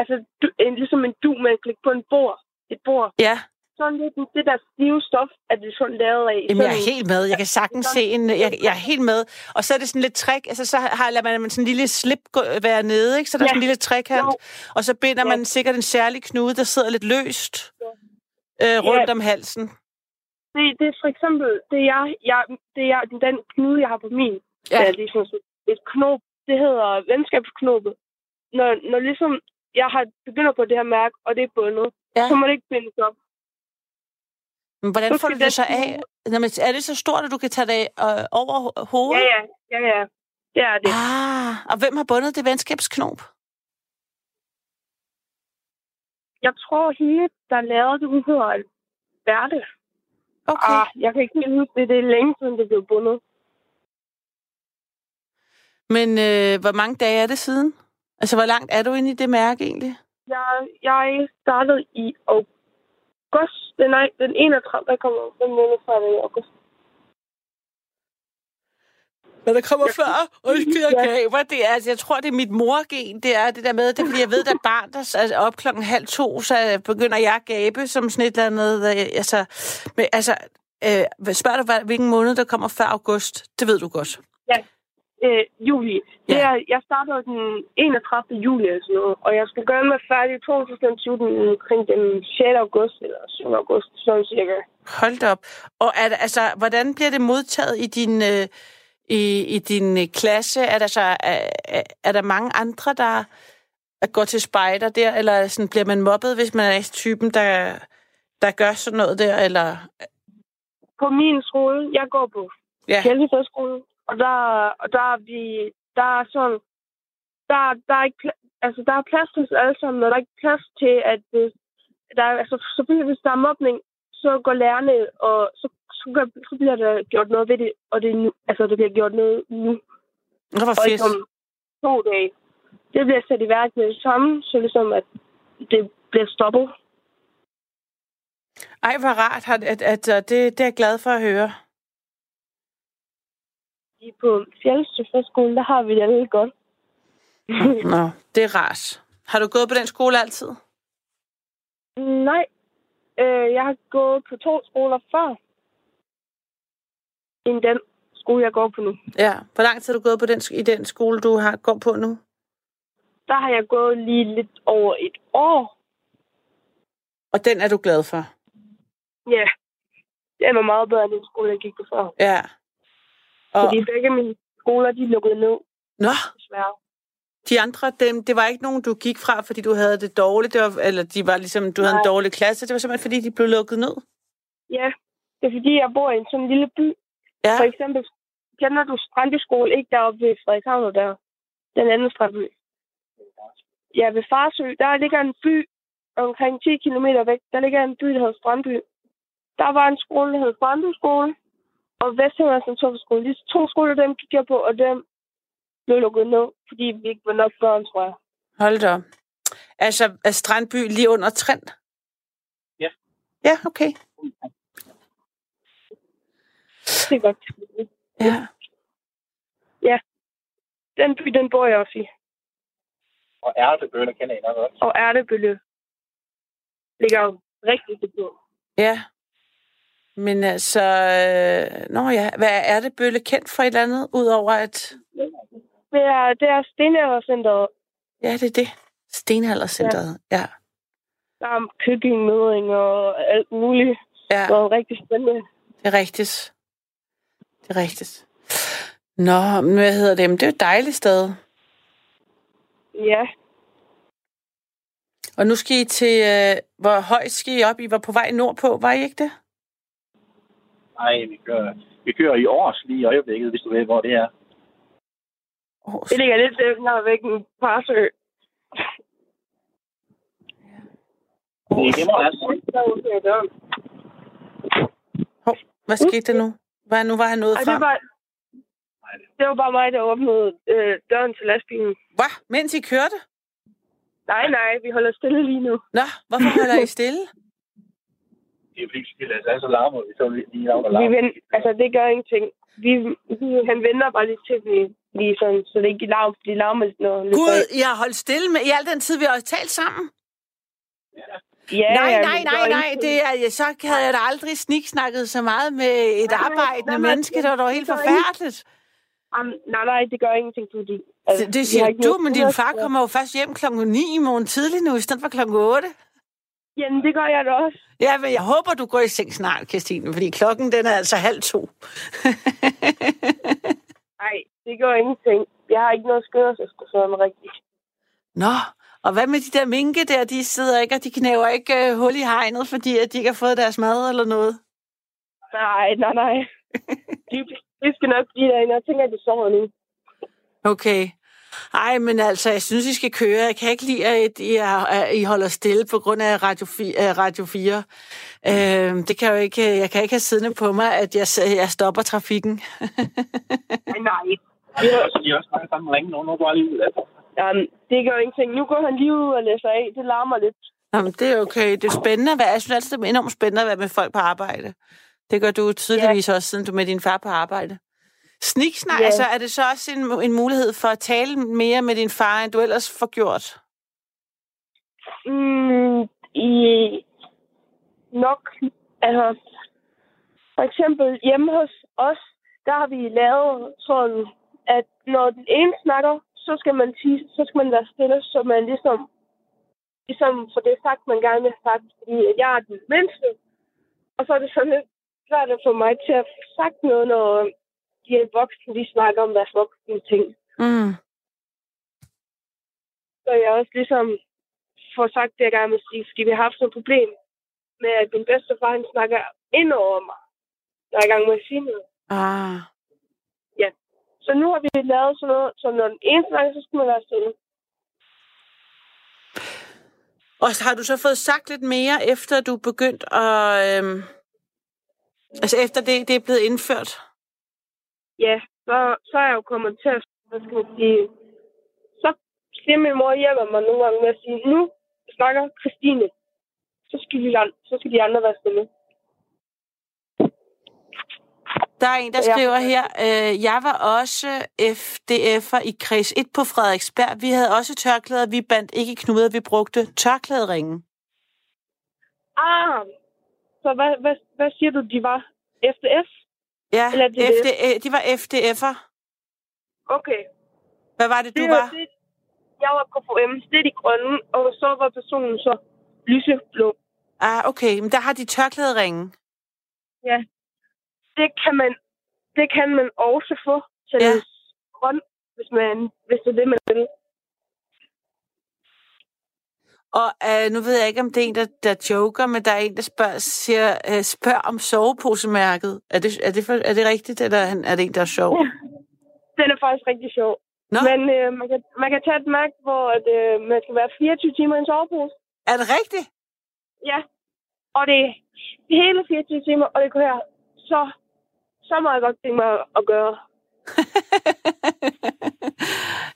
Altså, du, en, ligesom en du, man lægge på en bord. Et bord. Ja, sådan lidt det der stive stof, at det er sådan lavet af. Jamen, jeg er helt med. Jeg kan sagtens se en... Jeg, jeg er helt med. Og så er det sådan lidt trick. Altså, så har, lader man sådan en lille slip gå, være nede, ikke? Så der er Ja. sådan en lille trekant. Jo. Og så binder Ja. man sikkert en særlig knude, der sidder lidt løst øh, rundt Ja. om halsen. Det, det er for eksempel, det er, jeg, det er den knude, jeg har på min. Ja. Ja. det er sådan et knop. Det hedder venskabsknopet. Når, når ligesom jeg har begynder på det her mærke, og det er bundet, Ja. så må det ikke bindes op. Men hvordan Så får du det så af? Jamen, er det så stort, at du kan tage det øh, over ho- hovedet? Ja, ja, ja, ja. Det er det. Ah, og hvem har bundet det venskabsknop? Jeg tror, hende, der lavede det, hun hedder Bertel. Okay. Ah, jeg kan ikke huske det. Det er længe siden, det blev bundet. Men øh, hvor mange dage er det siden? Altså, hvor langt er du inde i det mærke egentlig? Jeg, jeg startede i august. Den, nej, den 31. der kommer den måned i august. Men der kommer før, undskyld, jeg Ja. gaber. Det er, altså, jeg tror, det er mit morgen. Det er det der med, det er, fordi jeg ved, er barn, der er op klokken halv to, så begynder jeg at gabe som sådan et eller andet. øh, Altså, men, altså øh, spørger du, hvilken måned, der kommer før august? Det ved du godt. Øh, juli. Det Ja. er, jeg startede den 31. juli eller sådan noget, og jeg skal gøre mig færdig i 2020 den- omkring den 6. august eller 7. august, sådan cirka. Hold op. Og er det, altså, hvordan bliver det modtaget i din, øh, i, i din øh, klasse? Er der, så, er, er- er der mange andre, der går til spejder der, eller sådan, bliver man mobbet, hvis man er typen, der, der gør sådan noget der, eller... På min skole, jeg går på Ja. Kjælsefjordskolen, og der, og der er vi, der er sådan, der, der er ikke, altså der er plads til os alle sammen, og der er ikke plads til, at hvis, der er, altså selvfølgelig hvis der er mobning, så går lærerne, og så, så, gør, så bliver der gjort noget ved det, og det nu, altså der bliver gjort noget nu, Det var og fedt. ikke om to dage. Det bliver sat i værk med det samme, så ligesom at det bliver stoppet. Ej, hvor rart. At, at, at, at det, det er jeg glad for at høre. I på Fjeldstøfferskolen, der har vi det lidt godt. (laughs) Nå, det er rart. Har du gået på den skole altid? Nej. Øh, jeg har gået på to skoler før. End den skole, jeg går på nu. Ja. Hvor lang tid har du gået på den, i den skole, du har går på nu? Der har jeg gået lige lidt over et år. Og den er du glad for? Ja. Det var meget bedre end den skole, jeg gik på før. Ja. Og, Fordi begge mine skoler, de lukkede ned, nå, desværre. de andre, dem, det var ikke nogen, du gik fra, fordi du havde det dårligt, det var, eller de var ligesom, du havde en Nej. dårlig klasse. Det var simpelthen, fordi de blev lukket ned. Ja. Det er fordi, jeg bor i en sådan lille by. Ja. For eksempel, kender du Strandby skole? Ikke deroppe ved Frederikshavn, der. Den anden Strandby. Ja, ved Farsø, der ligger en by omkring 10 km væk. Der ligger en by, der hedder Strandby. Der var en skole, der hed Strandby skole. Og Vesthimmerlands Naturskole. De to skoler, dem gik jeg på, og dem blev lukket ned, fordi vi ikke var nok børn, tror jeg. Hold da op. Altså, er Strandby lige under Trend? Ja. Ja, okay. Det er godt. Ja. Den by, den bor jeg også i. Og ærtebønner kender I nok også. Og Ærtebølle ligger jo rigtig det på. Ja. Men altså, øh, nå ja, hvad er det Bølle kendt for et eller andet, udover at, Det er, det er Stenaldercenteret. ja, det er det, Stenaldercenteret, ja. ja. Der er køkkenmødring og alt muligt. Ja, Det var rigtig spændende. det er rigtigt. Det er rigtigt. Nå, men hvad hedder det? Men det er jo et dejligt sted. Ja, Og nu skal I til, øh, hvor højt skal I op? I var på vej nordpå, var I ikke det? Nej, vi kører, vi kører i års lige i øjeblikket, hvis du ved, hvor det er. Års. det ligger lidt længere væk end Parsø. Det er hjemme, altså. Hov, hvad skete der nu? Hvad, nu var han nået frem. det var, det var bare mig, der åbnede øh, døren til lastbilen. Hvad? Mens I kørte? Nej, nej, vi holder stille lige nu. Nå, hvorfor holder I stille? Det er fordi, vi skal lade sig så larmer, vi så lige laver Vi larm. vent, altså, det gør ingenting. Vi, vi, han venter bare lidt til, vi lige sådan, så det ikke larmer lidt, når lidt Gud. I har holdt stille med i al den tid, vi har talt sammen. Ja, nej, ja, nej, nej, nej, ingenting. det er, så havde jeg da aldrig sniksnakket så meget med et Nej, nej, arbejdende nej, nej, menneske. Det var helt forfærdeligt. Am, nej, nej, det gør ingenting, fordi... Altså, Det, det vi siger du, noget men din far kommer jo først hjem klokken 9 i morgen tidlig nu, i stedet for klokken 8. Jamen, det gør jeg da også. Ja, men jeg håber, du går i seng snart, Christine, fordi klokken den er altså halv to. (laughs) Nej, det gør ingenting. Jeg har ikke noget skønhedseftersøgende rigtigt. Nå, og hvad med de der minke der, de sidder ikke, og de knæver ikke uh, hul i hegnet, fordi at de ikke har fået deres mad eller noget? Nej, nej, nej. (laughs) De, de skal nok blive derinde. Jeg tænker, at de sover nu. Okay. Ej, men altså, jeg synes, I skal køre. Jeg kan ikke lide, at I, er, at I holder stille på grund af Radio 4. Radio 4. Øh, det kan jeg jo ikke, jeg kan ikke have siddende på mig, at jeg, jeg stopper trafikken. (laughs) Nej, nej. Ja, så de er også mange sammen ringe nu. Nu går jeg lige ud af det. Jamen, det gør ingenting. Nu går han lige ud og læser af. Det larmer lidt. Jamen, det er okay. Det er spændende at være. Jeg synes altid, det er enormt spændende at være med folk på arbejde. Det gør du tydeligvis også, siden du er med din far på arbejde. Sniksnak, Ja. altså er det så også en, en mulighed for at tale mere med din far, end du ellers får gjort? Mm, i nok, altså, for eksempel hjemme hos os, der har vi lavet sådan, at når den ene snakker, så skal man sige, så skal man være stille, så man ligesom, ligesom får det sagt, man gerne vil have sagt, fordi jeg er den mindste. Og så er det sådan lidt svært at få mig til at sagt noget, når de er voksne, de snakker om deres voksne ting. Mm. Så jeg også ligesom får sagt det, jeg gerne vil sige, fordi vi har haft et problem med, at min bedstefar, han snakker ind over mig, når jeg er i gang med at sige noget. Ah. Så nu har vi lavet sådan noget, så når den ene snakker, så skal man være stille. Og har du så fået sagt lidt mere, efter du er begyndt at... Øhm, altså efter det, det er blevet indført? Ja, så, så er jeg jo kommet til at, hvad skal man sige, så siger min mor hjælper mig nogle gange med at sige, nu snakker Christine. Så skal, de, så skal de andre være stille. Der er en, der Ja. skriver her, øh, jeg var også FDF'er i kreds 1 på Frederiksberg. Vi havde også tørklæder, vi bandt ikke knuder, vi brugte tørklæderingen. Ah, så hvad, hvad, hvad siger du, de var? FDF? Ja, Eller DDF? FD, de var FDF'er. Okay. Hvad var det, du Det var? Det, jeg var på FM, det er de grønne, og så var personen så lyseblå. Ah, okay, men der har de tørklæderingen. Ja. Det kan man, det kan man også få til ja. grøn, hvis, man, hvis det er det, man vil. Og øh, nu ved jeg ikke, om det er en, der, der joker, men der er en, der spørger, siger, øh, spørg om soveposemærket. Er det, er, det for, er det rigtigt, eller er han- er det en, der er sjov? Ja. Den er faktisk rigtig sjov. Nå, Men øh, man, kan, man kan tage et mærke, hvor at, øh, man skal være 24 timer i en sovepose. er det rigtigt? Ja. Og det er hele 24 timer, og det kunne jeg så, så meget godt tænke mig at gøre.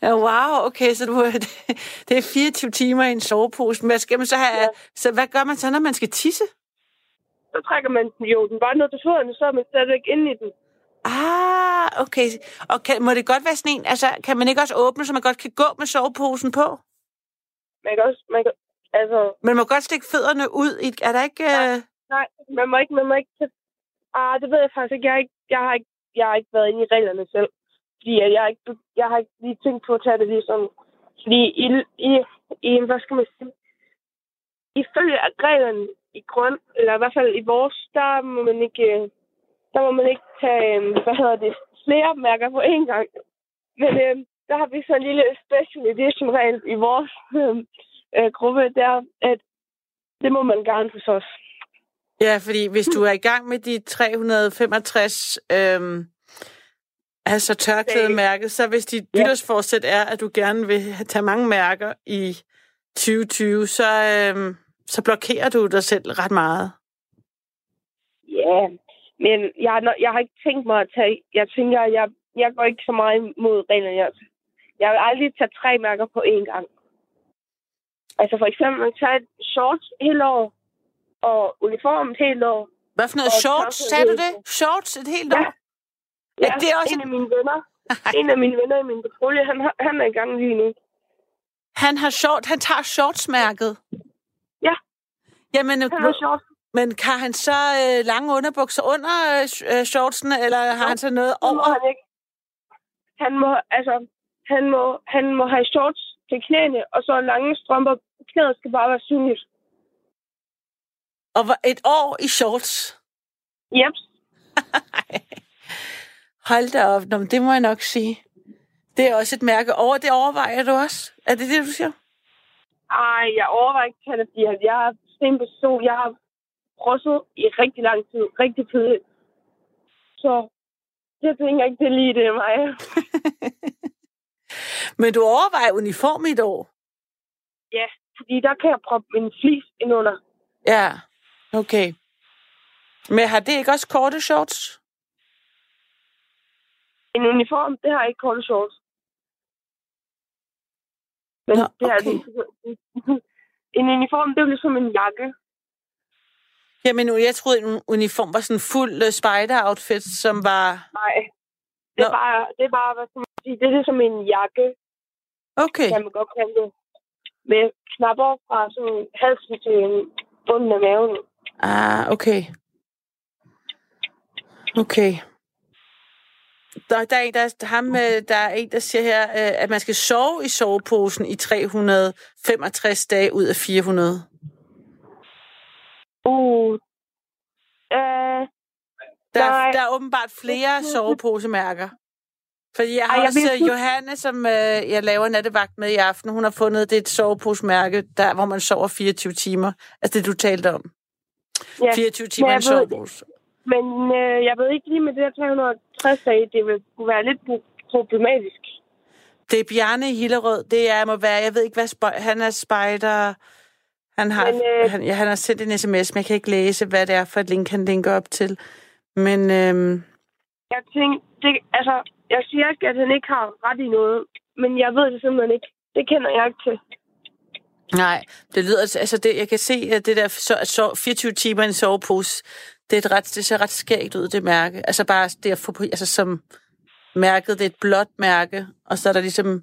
Ja, wow, okay, så du, det er 24 timer i en sovepose. Men hvad skal man så have? Ja. Så hvad gør man så, når man skal tisse? Så trækker man den jo den bare ned til fødderne, så er man stadigvæk inde i den. Ah, okay. Og kan, må det godt være sådan en, altså kan man ikke også åbne, så man godt kan gå med soveposen på? Man kan også, man kan, altså, Men man må godt stikke fødderne ud. i- Er der ikke... Øh... nej, man må ikke, man må ikke ah, det ved jeg faktisk ikke. Jeg har ikke, jeg har ikke, jeg har ikke været inde i reglerne selv. Fordi jeg, har ikke, jeg har ikke lige tænkt på at tage det ligesom, fordi i, i, i hvad skal man sige, ifølge reglerne i grøn, eller i hvert fald i vores, der må man ikke, øh, der må man ikke tage, øh, hvad hedder det, flere mærker på én gang. Men øh, der har vi så en lille special edition regel i vores øh, øh gruppe, der at det må man gerne hos os. Ja, fordi hvis du er i gang med de 365 øh, altså tørklædemærket, så hvis dit nytårsforsæt er, at du gerne vil tage mange mærker i 2020, så, øhm, så blokerer du dig selv ret meget. Ja, men jeg, jeg har ikke tænkt mig at tage... Jeg tænker, jeg, jeg går ikke så meget imod reglerne. Jeg, jeg vil aldrig tage tre mærker på én gang. Altså for eksempel tage et shorts hele år, og uniform et helt år. Hvad for noget? Og Shorts, sagde du det? Shorts et helt Ja. år? Ja, det er også en af mine venner. en af mine venner i min patrulje, han, han er i gang lige nu. Han har short, han tager shortsmærket. Ja. Jamen, Han har shorts. men kan han så øh, lange underbukser under øh, øh, shortsene, eller har han så noget over? han ikke. Han må, altså, han må, han må have shorts til knæene, og så lange strømper. Knæet skal bare være synligt. Og et år i shorts? Yep. (laughs) Hold da op, Nå, det må jeg nok sige. Det er også et mærke over. Det overvejer du også? Er det det, du siger? Ej, jeg overvejer ikke at fordi at jeg sten på sol. Jeg har frosset i rigtig lang tid. Rigtig tidligt. Så jeg tænker ikke, det er lige det er mig. (laughs) Men du overvejer uniform i et år? ja, fordi der kan jeg proppe min flis ind under. Ja, okay. Men har det ikke også korte shorts? En uniform, det har ikke korte shorts. Men Nå, det er okay. det. (laughs) En uniform, det er jo ligesom en jakke. Jamen, nu, jeg troede, en uniform var sådan en fuld uh, spider-outfit, som var... Nej. Det er Nå. bare, det er bare, hvad skal man sige, det er ligesom en jakke, Okay, kan man godt kalde det. Med knapper fra sådan halsen til bunden af maven. ah, okay. Okay. Der, der, er en, der, ham, øh, der er en, der siger her, øh, at man skal sove i soveposen i 365 dage ud af 400. Uh. Øh, Der, er, der er åbenbart flere soveposemærker. Fordi jeg Ej, har jeg også ved øh, Johanne, som øh, jeg laver nattevagt med i aften, hun har fundet det et soveposemærke, der, hvor man sover 24 timer. Altså det, du talte om. ja. 24 timer i en sovepose. Men øh, jeg ved ikke lige med det der 360 dage, det vil kunne være lidt pro- problematisk. Det er Bjarne Hillerød. Det er, må være, jeg ved ikke, hvad spøj, han er spejder. Han har, Men, øh, han, ja, han har sendt en sms, men jeg kan ikke læse, hvad det er for et link, han linker op til. Men øhm, Jeg tænker, det, altså, jeg siger ikke, at han ikke har ret i noget, men jeg ved det simpelthen ikke. Det kender jeg ikke til. nej, det lyder, altså det, jeg kan se, at det der så, så 24 timer i en sovepose, det, er et ret, det ser ret skægt ud, det mærke. Altså bare det at få på, altså som mærket, det er et blåt mærke, og så er der ligesom,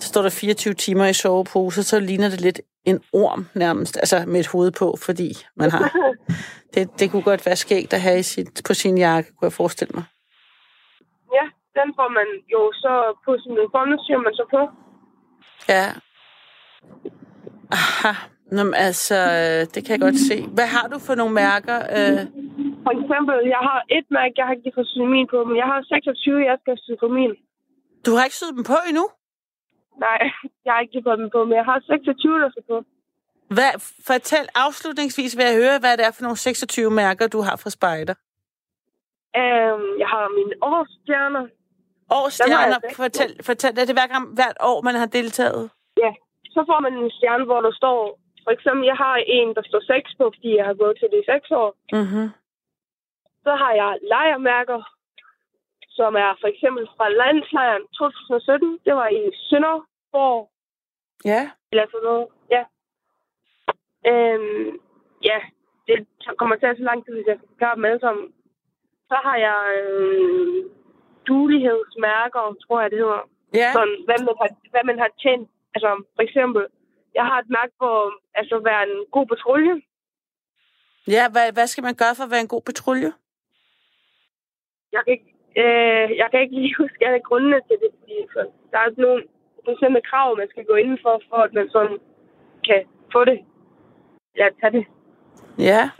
så står der 24 timer i sovepose, så ligner det lidt en orm nærmest, altså med et hoved på, fordi man har (laughs) Det, det kunne godt være skægt at have i sit, på sin jakke, kunne jeg forestille mig. Ja, den får man jo så på sin uniform, syr man så på. Ja. Aha. Nå, men altså, øh, det kan jeg godt se. Hvad har du for nogle mærker? Øh, For eksempel, jeg har et mærke, jeg har ikke fået syet min på, men jeg har 26, jeg skal sy på min. du har ikke syet dem på endnu? Nej, jeg har ikke fået dem på, men jeg har 26, der skal på. Hvad, fortæl afslutningsvis, vil jeg høre, hvad det er for nogle 26 mærker, du har fra Spejder. Øhm, jeg har mine årsstjerner. Årsstjerner, fortæl, fortæl, er det hver gang, hvert år, man har deltaget? Ja, så får man en stjerne, hvor der står... For eksempel, jeg har en, der står 6 på, fordi jeg har gået til det i 6 år. Mhm. Så har jeg lejermærker, som er for eksempel fra landslejren 2017. Det var i Sønderborg, Ja. eller sådan noget. Ja. Øhm, ja, det kommer til at tage så lang tid, hvis jeg skal forklare dem alle sammen. Så har jeg øhm, dulighedsmærker, tror jeg, det hedder. Ja. Sådan, hvad man har, hvad man har tjent. Altså, for eksempel, jeg har et mærke på altså, at være en god patrulje. Ja, hvad, hvad skal man gøre for at være en god patrulje? Jeg kan ikke, øh, jeg kan ikke lige (laughs) huske alle grundene til det, fordi der er nogle bestemte krav, man skal gå inden for, for at man sådan kan få det. Eller tage det. Ja.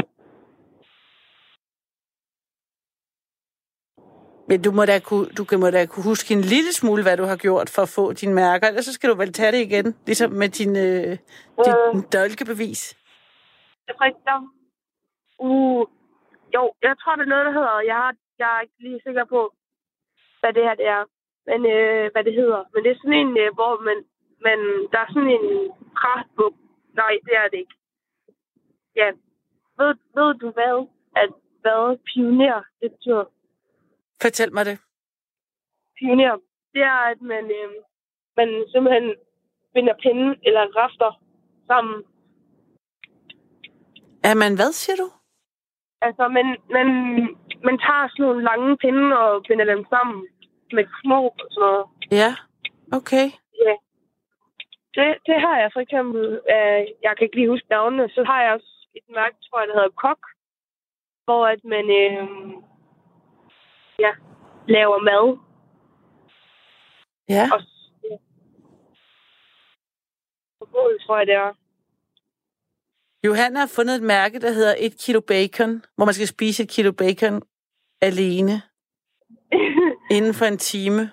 Men du må, da kunne, du kan- må da kunne huske en lille smule, hvad du har gjort for at få dine mærker. Ellers så skal du vel tage det igen, ligesom med din, øh, din dolkebevis. Jeg tror ikke, der... Uh, jo, jeg tror, det er noget, der hedder... Jeg, har, jeg er ikke lige sikker på, hvad det her det er. Men øh, hvad det hedder. Men det er sådan en, øh, hvor man, man... Der er sådan en kraftbuk. Nej, det er det ikke. Ja. Ved, ved du hvad? At hvad pioner, det betyder? Fortæl mig det. Pioner. Det er, at man, øh, man simpelthen binder pinde eller rafter sammen Er man hvad, siger du? Altså, man, man, man tager sådan nogle lange pinde og binder dem sammen med knop og sådan noget. Ja, okay. Ja. Det, det har jeg for eksempel. Øh, jeg kan ikke lige huske navnene. Så har jeg også et mærke, tror jeg, der hedder Kok, hvor at man øh, ja, laver mad. Ja. Og. Forbruget, tror jeg, det er. Johan har fundet et mærke, der hedder 1 kilo bacon, hvor man skal spise et kilo bacon alene (laughs) inden for en time.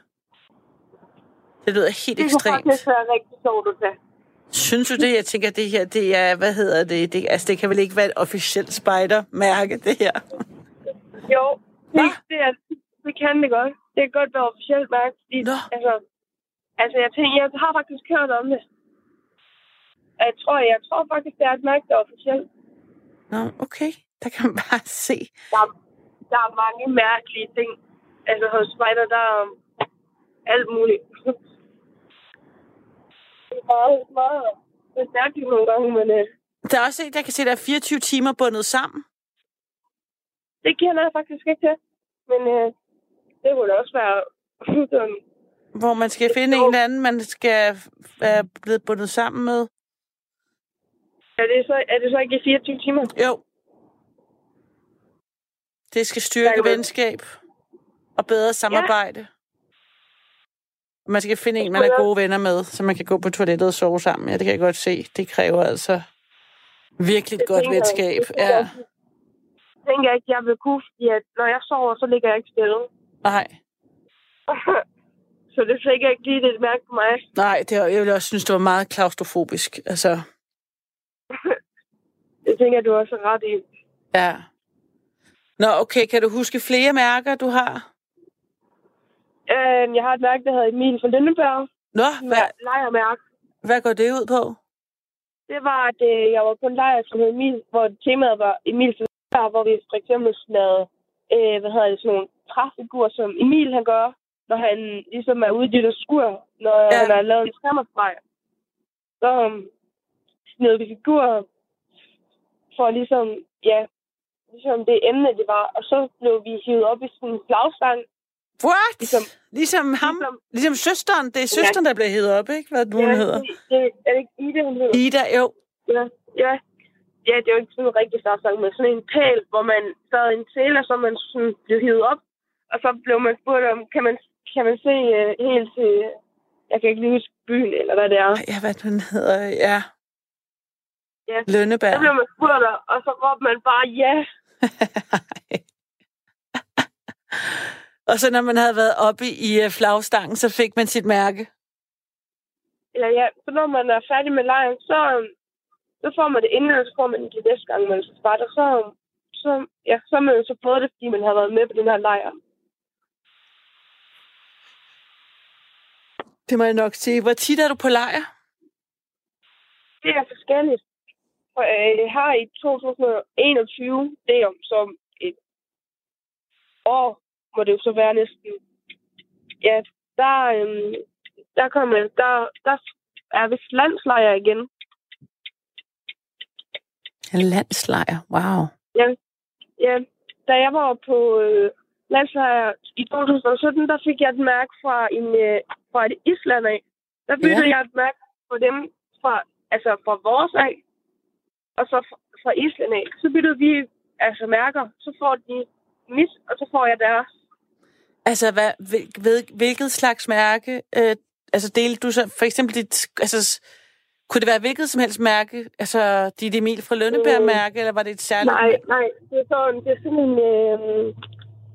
Det lyder helt det ekstremt. faktisk være rigtig sjovt at tage. Synes du det? Jeg tænker, det her, det er, hvad hedder det? det altså, det kan vel ikke være et officielt spider-mærke, det her? Jo, det, det, er, det kan det godt. Det kan godt være officielt mærke. Fordi, Nå. altså, altså, jeg, tænker, jeg har faktisk hørt om det. Jeg tror, jeg tror faktisk, det er et mærke, der er officielt. Nå, okay. Der kan man bare (laughs) se. Der, er- der er mange mærkelige ting. Altså hos Spider, der er um, alt muligt. (laughs) Det er meget, meget det mærkeligt nogle gange, men øh, Der er også et, der kan se, der er 24 timer bundet sammen. det kender jeg faktisk ikke til. Men øh, det kunne da også være sådan, Hvor man skal finde en eller anden, man skal være blevet bundet sammen med. er det, så, er det så ikke i 24 timer? Jo. Det skal styrke venskab og bedre samarbejde. Og man skal finde en, man er gode venner med, så man kan gå på toilettet og sove sammen. Ja, det kan jeg godt se. Det kræver altså virkelig et Det godt jeg- venskab. tænker Ja. jeg- tænker jeg ikke, jeg vil kunne, fordi at når jeg sover, så ligger jeg ikke stille. Nej, (laughs) så det tænker jeg ikke lige, det et mærke på mig. nej, det er, jeg ville også synes, det var meget klaustrofobisk. Altså, (laughs) Det tænker jeg, du også er ret i. ja. Nå, okay, kan du huske flere mærker, du har? Øh, jeg har et mærke, der hedder Emil fra Lindeberg. Nå, hvad, Lejermærke. hvad går det ud på? Det var, at øh, jeg var på en lejr, som hed Emil, hvor temaet var Emil fra hvor vi for eksempel lavede, øh, hvad hedder det, sådan nogle træfigurer, som Emil han gør, når han ligesom er ude i det skur, når Ja. ja. han har lavet en skræmmerstreg. Så um, sned vi figurer for ligesom, ja, ligesom det emne, det var. Og så blev vi hivet op i sådan en flagstang. What? Ligesom, Ligesom ham? ligesom, Ligesom søsteren? Det er søsteren, der bliver hævet op, ikke? Hvad nu hun hedder? det, er det ikke Ida, hun hedder? Ida, jo. Ja, ja. Ja, det er jo ikke sådan en rigtig startsang, men sådan en pæl, hvor man sad en tæler, så man sådan blev hivet op. Og så blev man spurgt om, kan man, kan man se uh, helt til, jeg kan ikke lige huske byen, eller hvad det er. Ja, hvad den hedder, ja. Ja. Lønneberg. Så blev man spurgt, og så råbte man bare ja. (laughs) og så når man havde været oppe i øh, flagstangen, så fik man sit mærke. Eller ja, så når man er færdig med lejren, så, øhm, så får man det inden, og så får man det næste gang, man starter. Så, øhm, så, ja, så har man jo så fået det, fordi man har været med på den her lejr. Det må jeg nok sige. Hvor tit er du på lejr? Det er forskelligt. For, øh, her i 2021, det er om som et år, må det jo så være næsten. Ja, der, øhm, der, kommer, der, der er vist landslejr igen. En landslejr. Wow. Ja, da jeg var på øh, landslejr i 2017, der fik jeg et mærke fra, en, øh, fra et Island af. Der byttede Ja. jeg et mærke på dem fra, altså fra vores af, og så fra, fra Island af. Så byttede vi altså mærker, så får de mit, og så får jeg deres. Altså, hvad, hvil, ved, hvilket slags mærke? Øh, altså, delte du så for eksempel dit... Altså, kunne det være hvilket som helst mærke? Altså, dit Emil fra Lønneberg-mærke, eller var det et særligt? Nej, nej, det er sådan, det er sådan en, øh,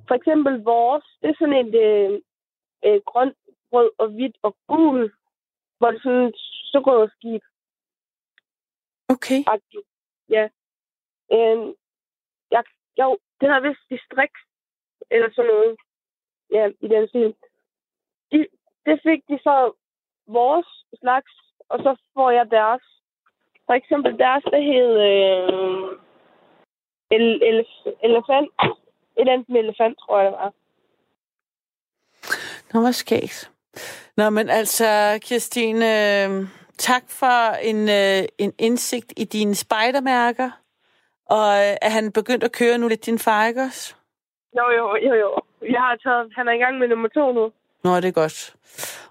for eksempel vores, det er sådan et øh, øh, grønt, rød og hvidt og gul, hvor det sådan et sukkerrødt skib. Okay. agtigt. Ja. Øhm, jeg, jo, det hedder vist distrikt, eller sådan noget. Ja, i den stil. De, det fik de så vores slags, og så får jeg deres. For eksempel deres, det hed øh, el, elef, elefant. Et andet med elefant, tror jeg, det var. Nå, hvor skægt. Nå, men altså, Kirstine, øh, tak for en, øh, en indsigt i dine spejdermærker. Og øh, er han begyndt at køre nu lidt din far, ikke også? Jo, jo, jo, jo. Jeg har taget, han er i gang med nummer to nu. Nå, det er godt.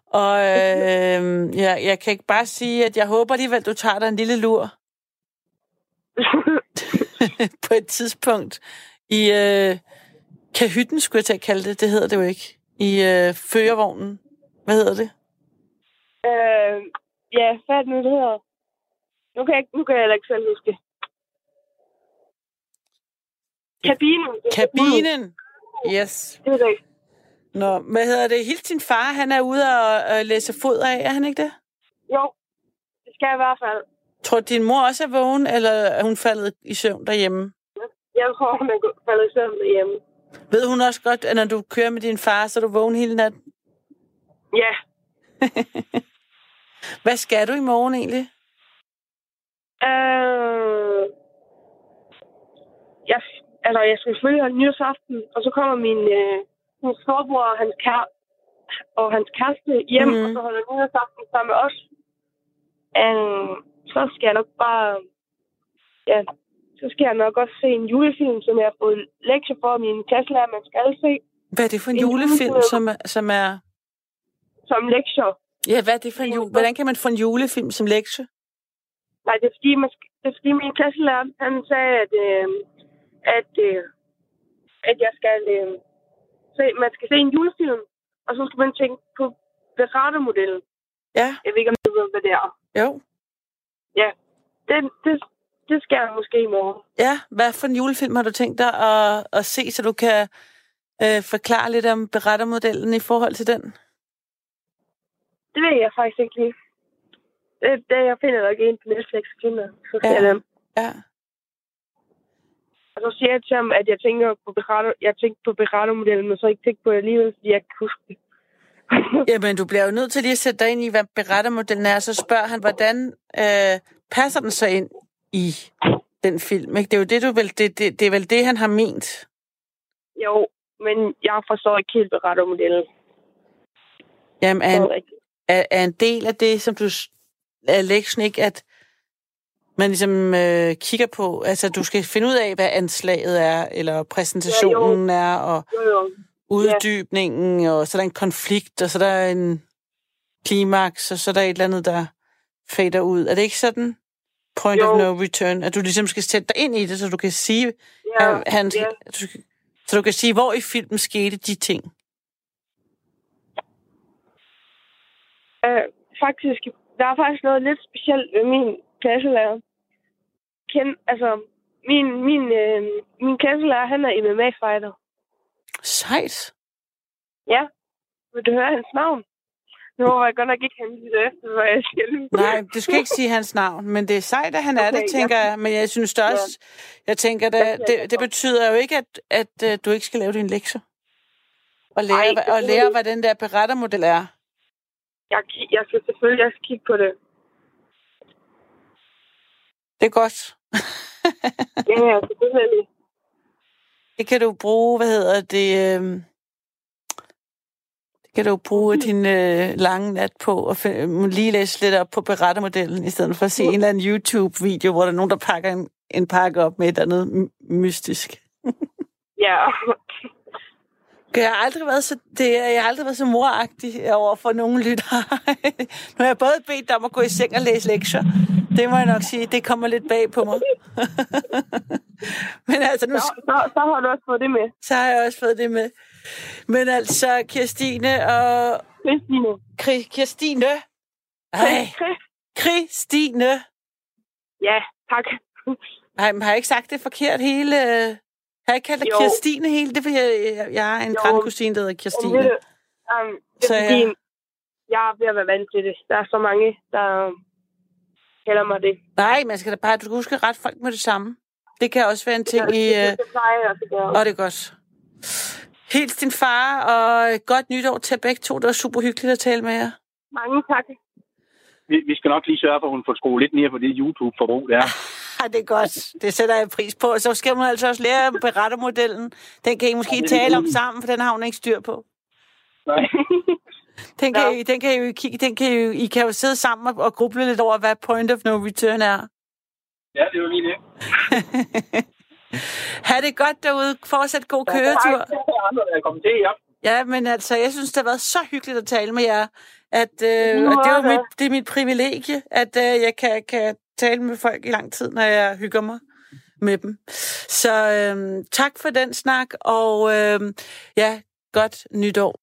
Og øh, ja, jeg kan ikke bare sige, at jeg håber alligevel, du tager dig en lille lur. (laughs) på et tidspunkt i øh, kahytten, skulle jeg til at kalde det. Det hedder det jo ikke. I øh, førervognen. Hvad hedder det? Øh, ja, hvad er det nu, det hedder? Nu kan jeg, nu kan jeg heller ikke selv huske. Kabinen. Kabinen. Yes. Det er det. Nå, hvad hedder det? Helt sin far, han er ude og, og læse fod af, er han ikke det? Jo, det skal jeg i hvert fald. Tror du, din mor også er vågen, eller er hun faldet i søvn derhjemme? Jeg tror, hun er faldet i søvn derhjemme. Ved hun også godt, at når du kører med din far, så er du vågen hele natten? Ja, (laughs) Hvad skal du i morgen egentlig? øh, jeg, altså, jeg skal selvfølgelig have nyårsaften, og så kommer min, øh, min storbror og hans, kær, og hans kæreste hjem, mm. og så holder nyårsaften sammen med os. Øh, så skal jeg nok bare... Ja, så skal jeg nok også se en julefilm, som jeg har fået lektier for min klasselærer, man skal se Hvad er det for en En julefilm, julefilm. som er, som er... som lektier. Ja, hvad er det for en jul? Hvordan kan man få en julefilm som lektie? Nej, det er fordi, man det er fordi min klasselærer, han sagde, at, øh, at, øh, at jeg skal øh, se, man skal se en julefilm, og så skal man tænke på Berater-modellen. Ja, Jeg ved ikke, om du ved, hvad det er. jo. Ja, det, det, det skal jeg måske i morgen. Ja, hvad for en julefilm har du tænkt dig at, at se, så du kan øh, forklare lidt om berettermodellen i forhold til den? Det ved jeg faktisk ikke lige. Det, det jeg finder nok en på Netflix og finder, så skal Ja. jeg dem. Ja. Og så siger jeg til ham, at jeg tænker på Berater, jeg tænker på Berater-modellen, men så ikke tænkt på det alligevel, fordi jeg kan huske det. (laughs) Jamen, du bliver jo nødt til lige at sætte dig ind i, hvad berettermodellen er, så spørger han, hvordan øh, passer den så ind i den film? Ikke? Det er jo det, du vel, det, det, det er vel det, han har ment. jo, men jeg forstår ikke helt Berater-modellen. Jamen, er en, er er, en del af det, som du er lektionen ikke, at man ligesom øh, kigger på, altså du skal finde ud af, hvad anslaget er, eller præsentationen er, og Jo, jo. uddybningen, og så er der en konflikt, og så er der en klimaks, og så er der et eller andet, der fader ud. Er det ikke sådan? Point Jo. of no return. At du ligesom skal sætte dig ind i det, så du kan sige, Ja, han, ja. du, så du kan sige, hvor i filmen skete de ting. Øh, faktisk, der er faktisk noget lidt specielt ved min klasselærer. Ken, altså, min, min, øh, min klasselærer, han er MMA-fighter. Sejt. Ja. Vil du høre hans navn? Nu håber jeg godt nok ikke, han lytter efter, hvad jeg nu. Nej, du skal ikke sige hans navn, men det er sejt, at han er Okay, det, tænker jeg. Men jeg synes da også, jeg tænker, Ja, det, det er betyder jo ikke, at, at øh, du ikke skal lave din lektie. Og lære, Ej, og lære, hvad den der berettermodel er. Jeg, jeg skal selvfølgelig også kigge på det. Det er godt. (laughs) Ja, ja, selvfølgelig. Det kan du bruge, hvad hedder det, øh, det kan du bruge din øh, lange nat på, og lige læse lidt op på berettermodellen, i stedet for at se en eller anden YouTube-video, hvor der er nogen, der pakker en, en pakke op med et eller andet my- mystisk. Ja. (laughs) Jeg har aldrig været så, det, jeg har aldrig været så moragtig over for nogen lyttere. (laughs) nu har jeg både bedt dig om at gå i seng og læse lektier. Det må jeg nok sige, det kommer lidt bag på mig. (laughs) Men altså, nu, Så, så, så har du også fået det med. så har jeg også fået det med. Men altså, Kirstine og... Christine. Kri- Kirstine? Ej, Chris. Christine. Ja, tak. Ej, men har jeg ikke sagt det forkert hele... Har jeg ikke kaldt dig Jo. Kirstine hele? Det er, fordi jeg, jeg, jeg har en grandkusine, der hedder Men Kirstine. um, det Så er jeg- fordi, jeg er ved at være vant til det. Der er så mange, der kalder mig det. Nej, man skal da bare... Du skal huske at rette folk med det samme. Det kan også være en ting i... Det, Øh, det plejer jeg også at gøre. og det er godt. Helt din far, og godt nytår til begge to. Det var super hyggeligt at tale med jer. Mange tak. Vi, vi skal nok lige sørge for, at hun får skruet lidt ned på det YouTube-forbrug der. Ja, (laughs) det er godt. Det sætter jeg pris på. Så skal man altså også lære om berettermodellen. Den kan I måske Ja, er tale om sammen, for den har hun ikke styr på. Nej. (laughs) Den kan, Ja. I, den kan I jo kigge, den kan I, jo, I kan jo sidde sammen og, og gruble lidt over, hvad point of no return er. Ja, det var lige det. (laughs) Ha' det godt derude. Fortsæt god køretur. Tak til alle andre, der er kommet til, ja. Ja, men altså, jeg synes, det har været så hyggeligt at tale med jer. At, øh, og det, er er jo det. mit, det er mit privilegie, at øh, jeg kan, kan tale med folk i lang tid, når jeg hygger mig med dem. Så øh, tak for den snak, og øh, ja, godt nytår.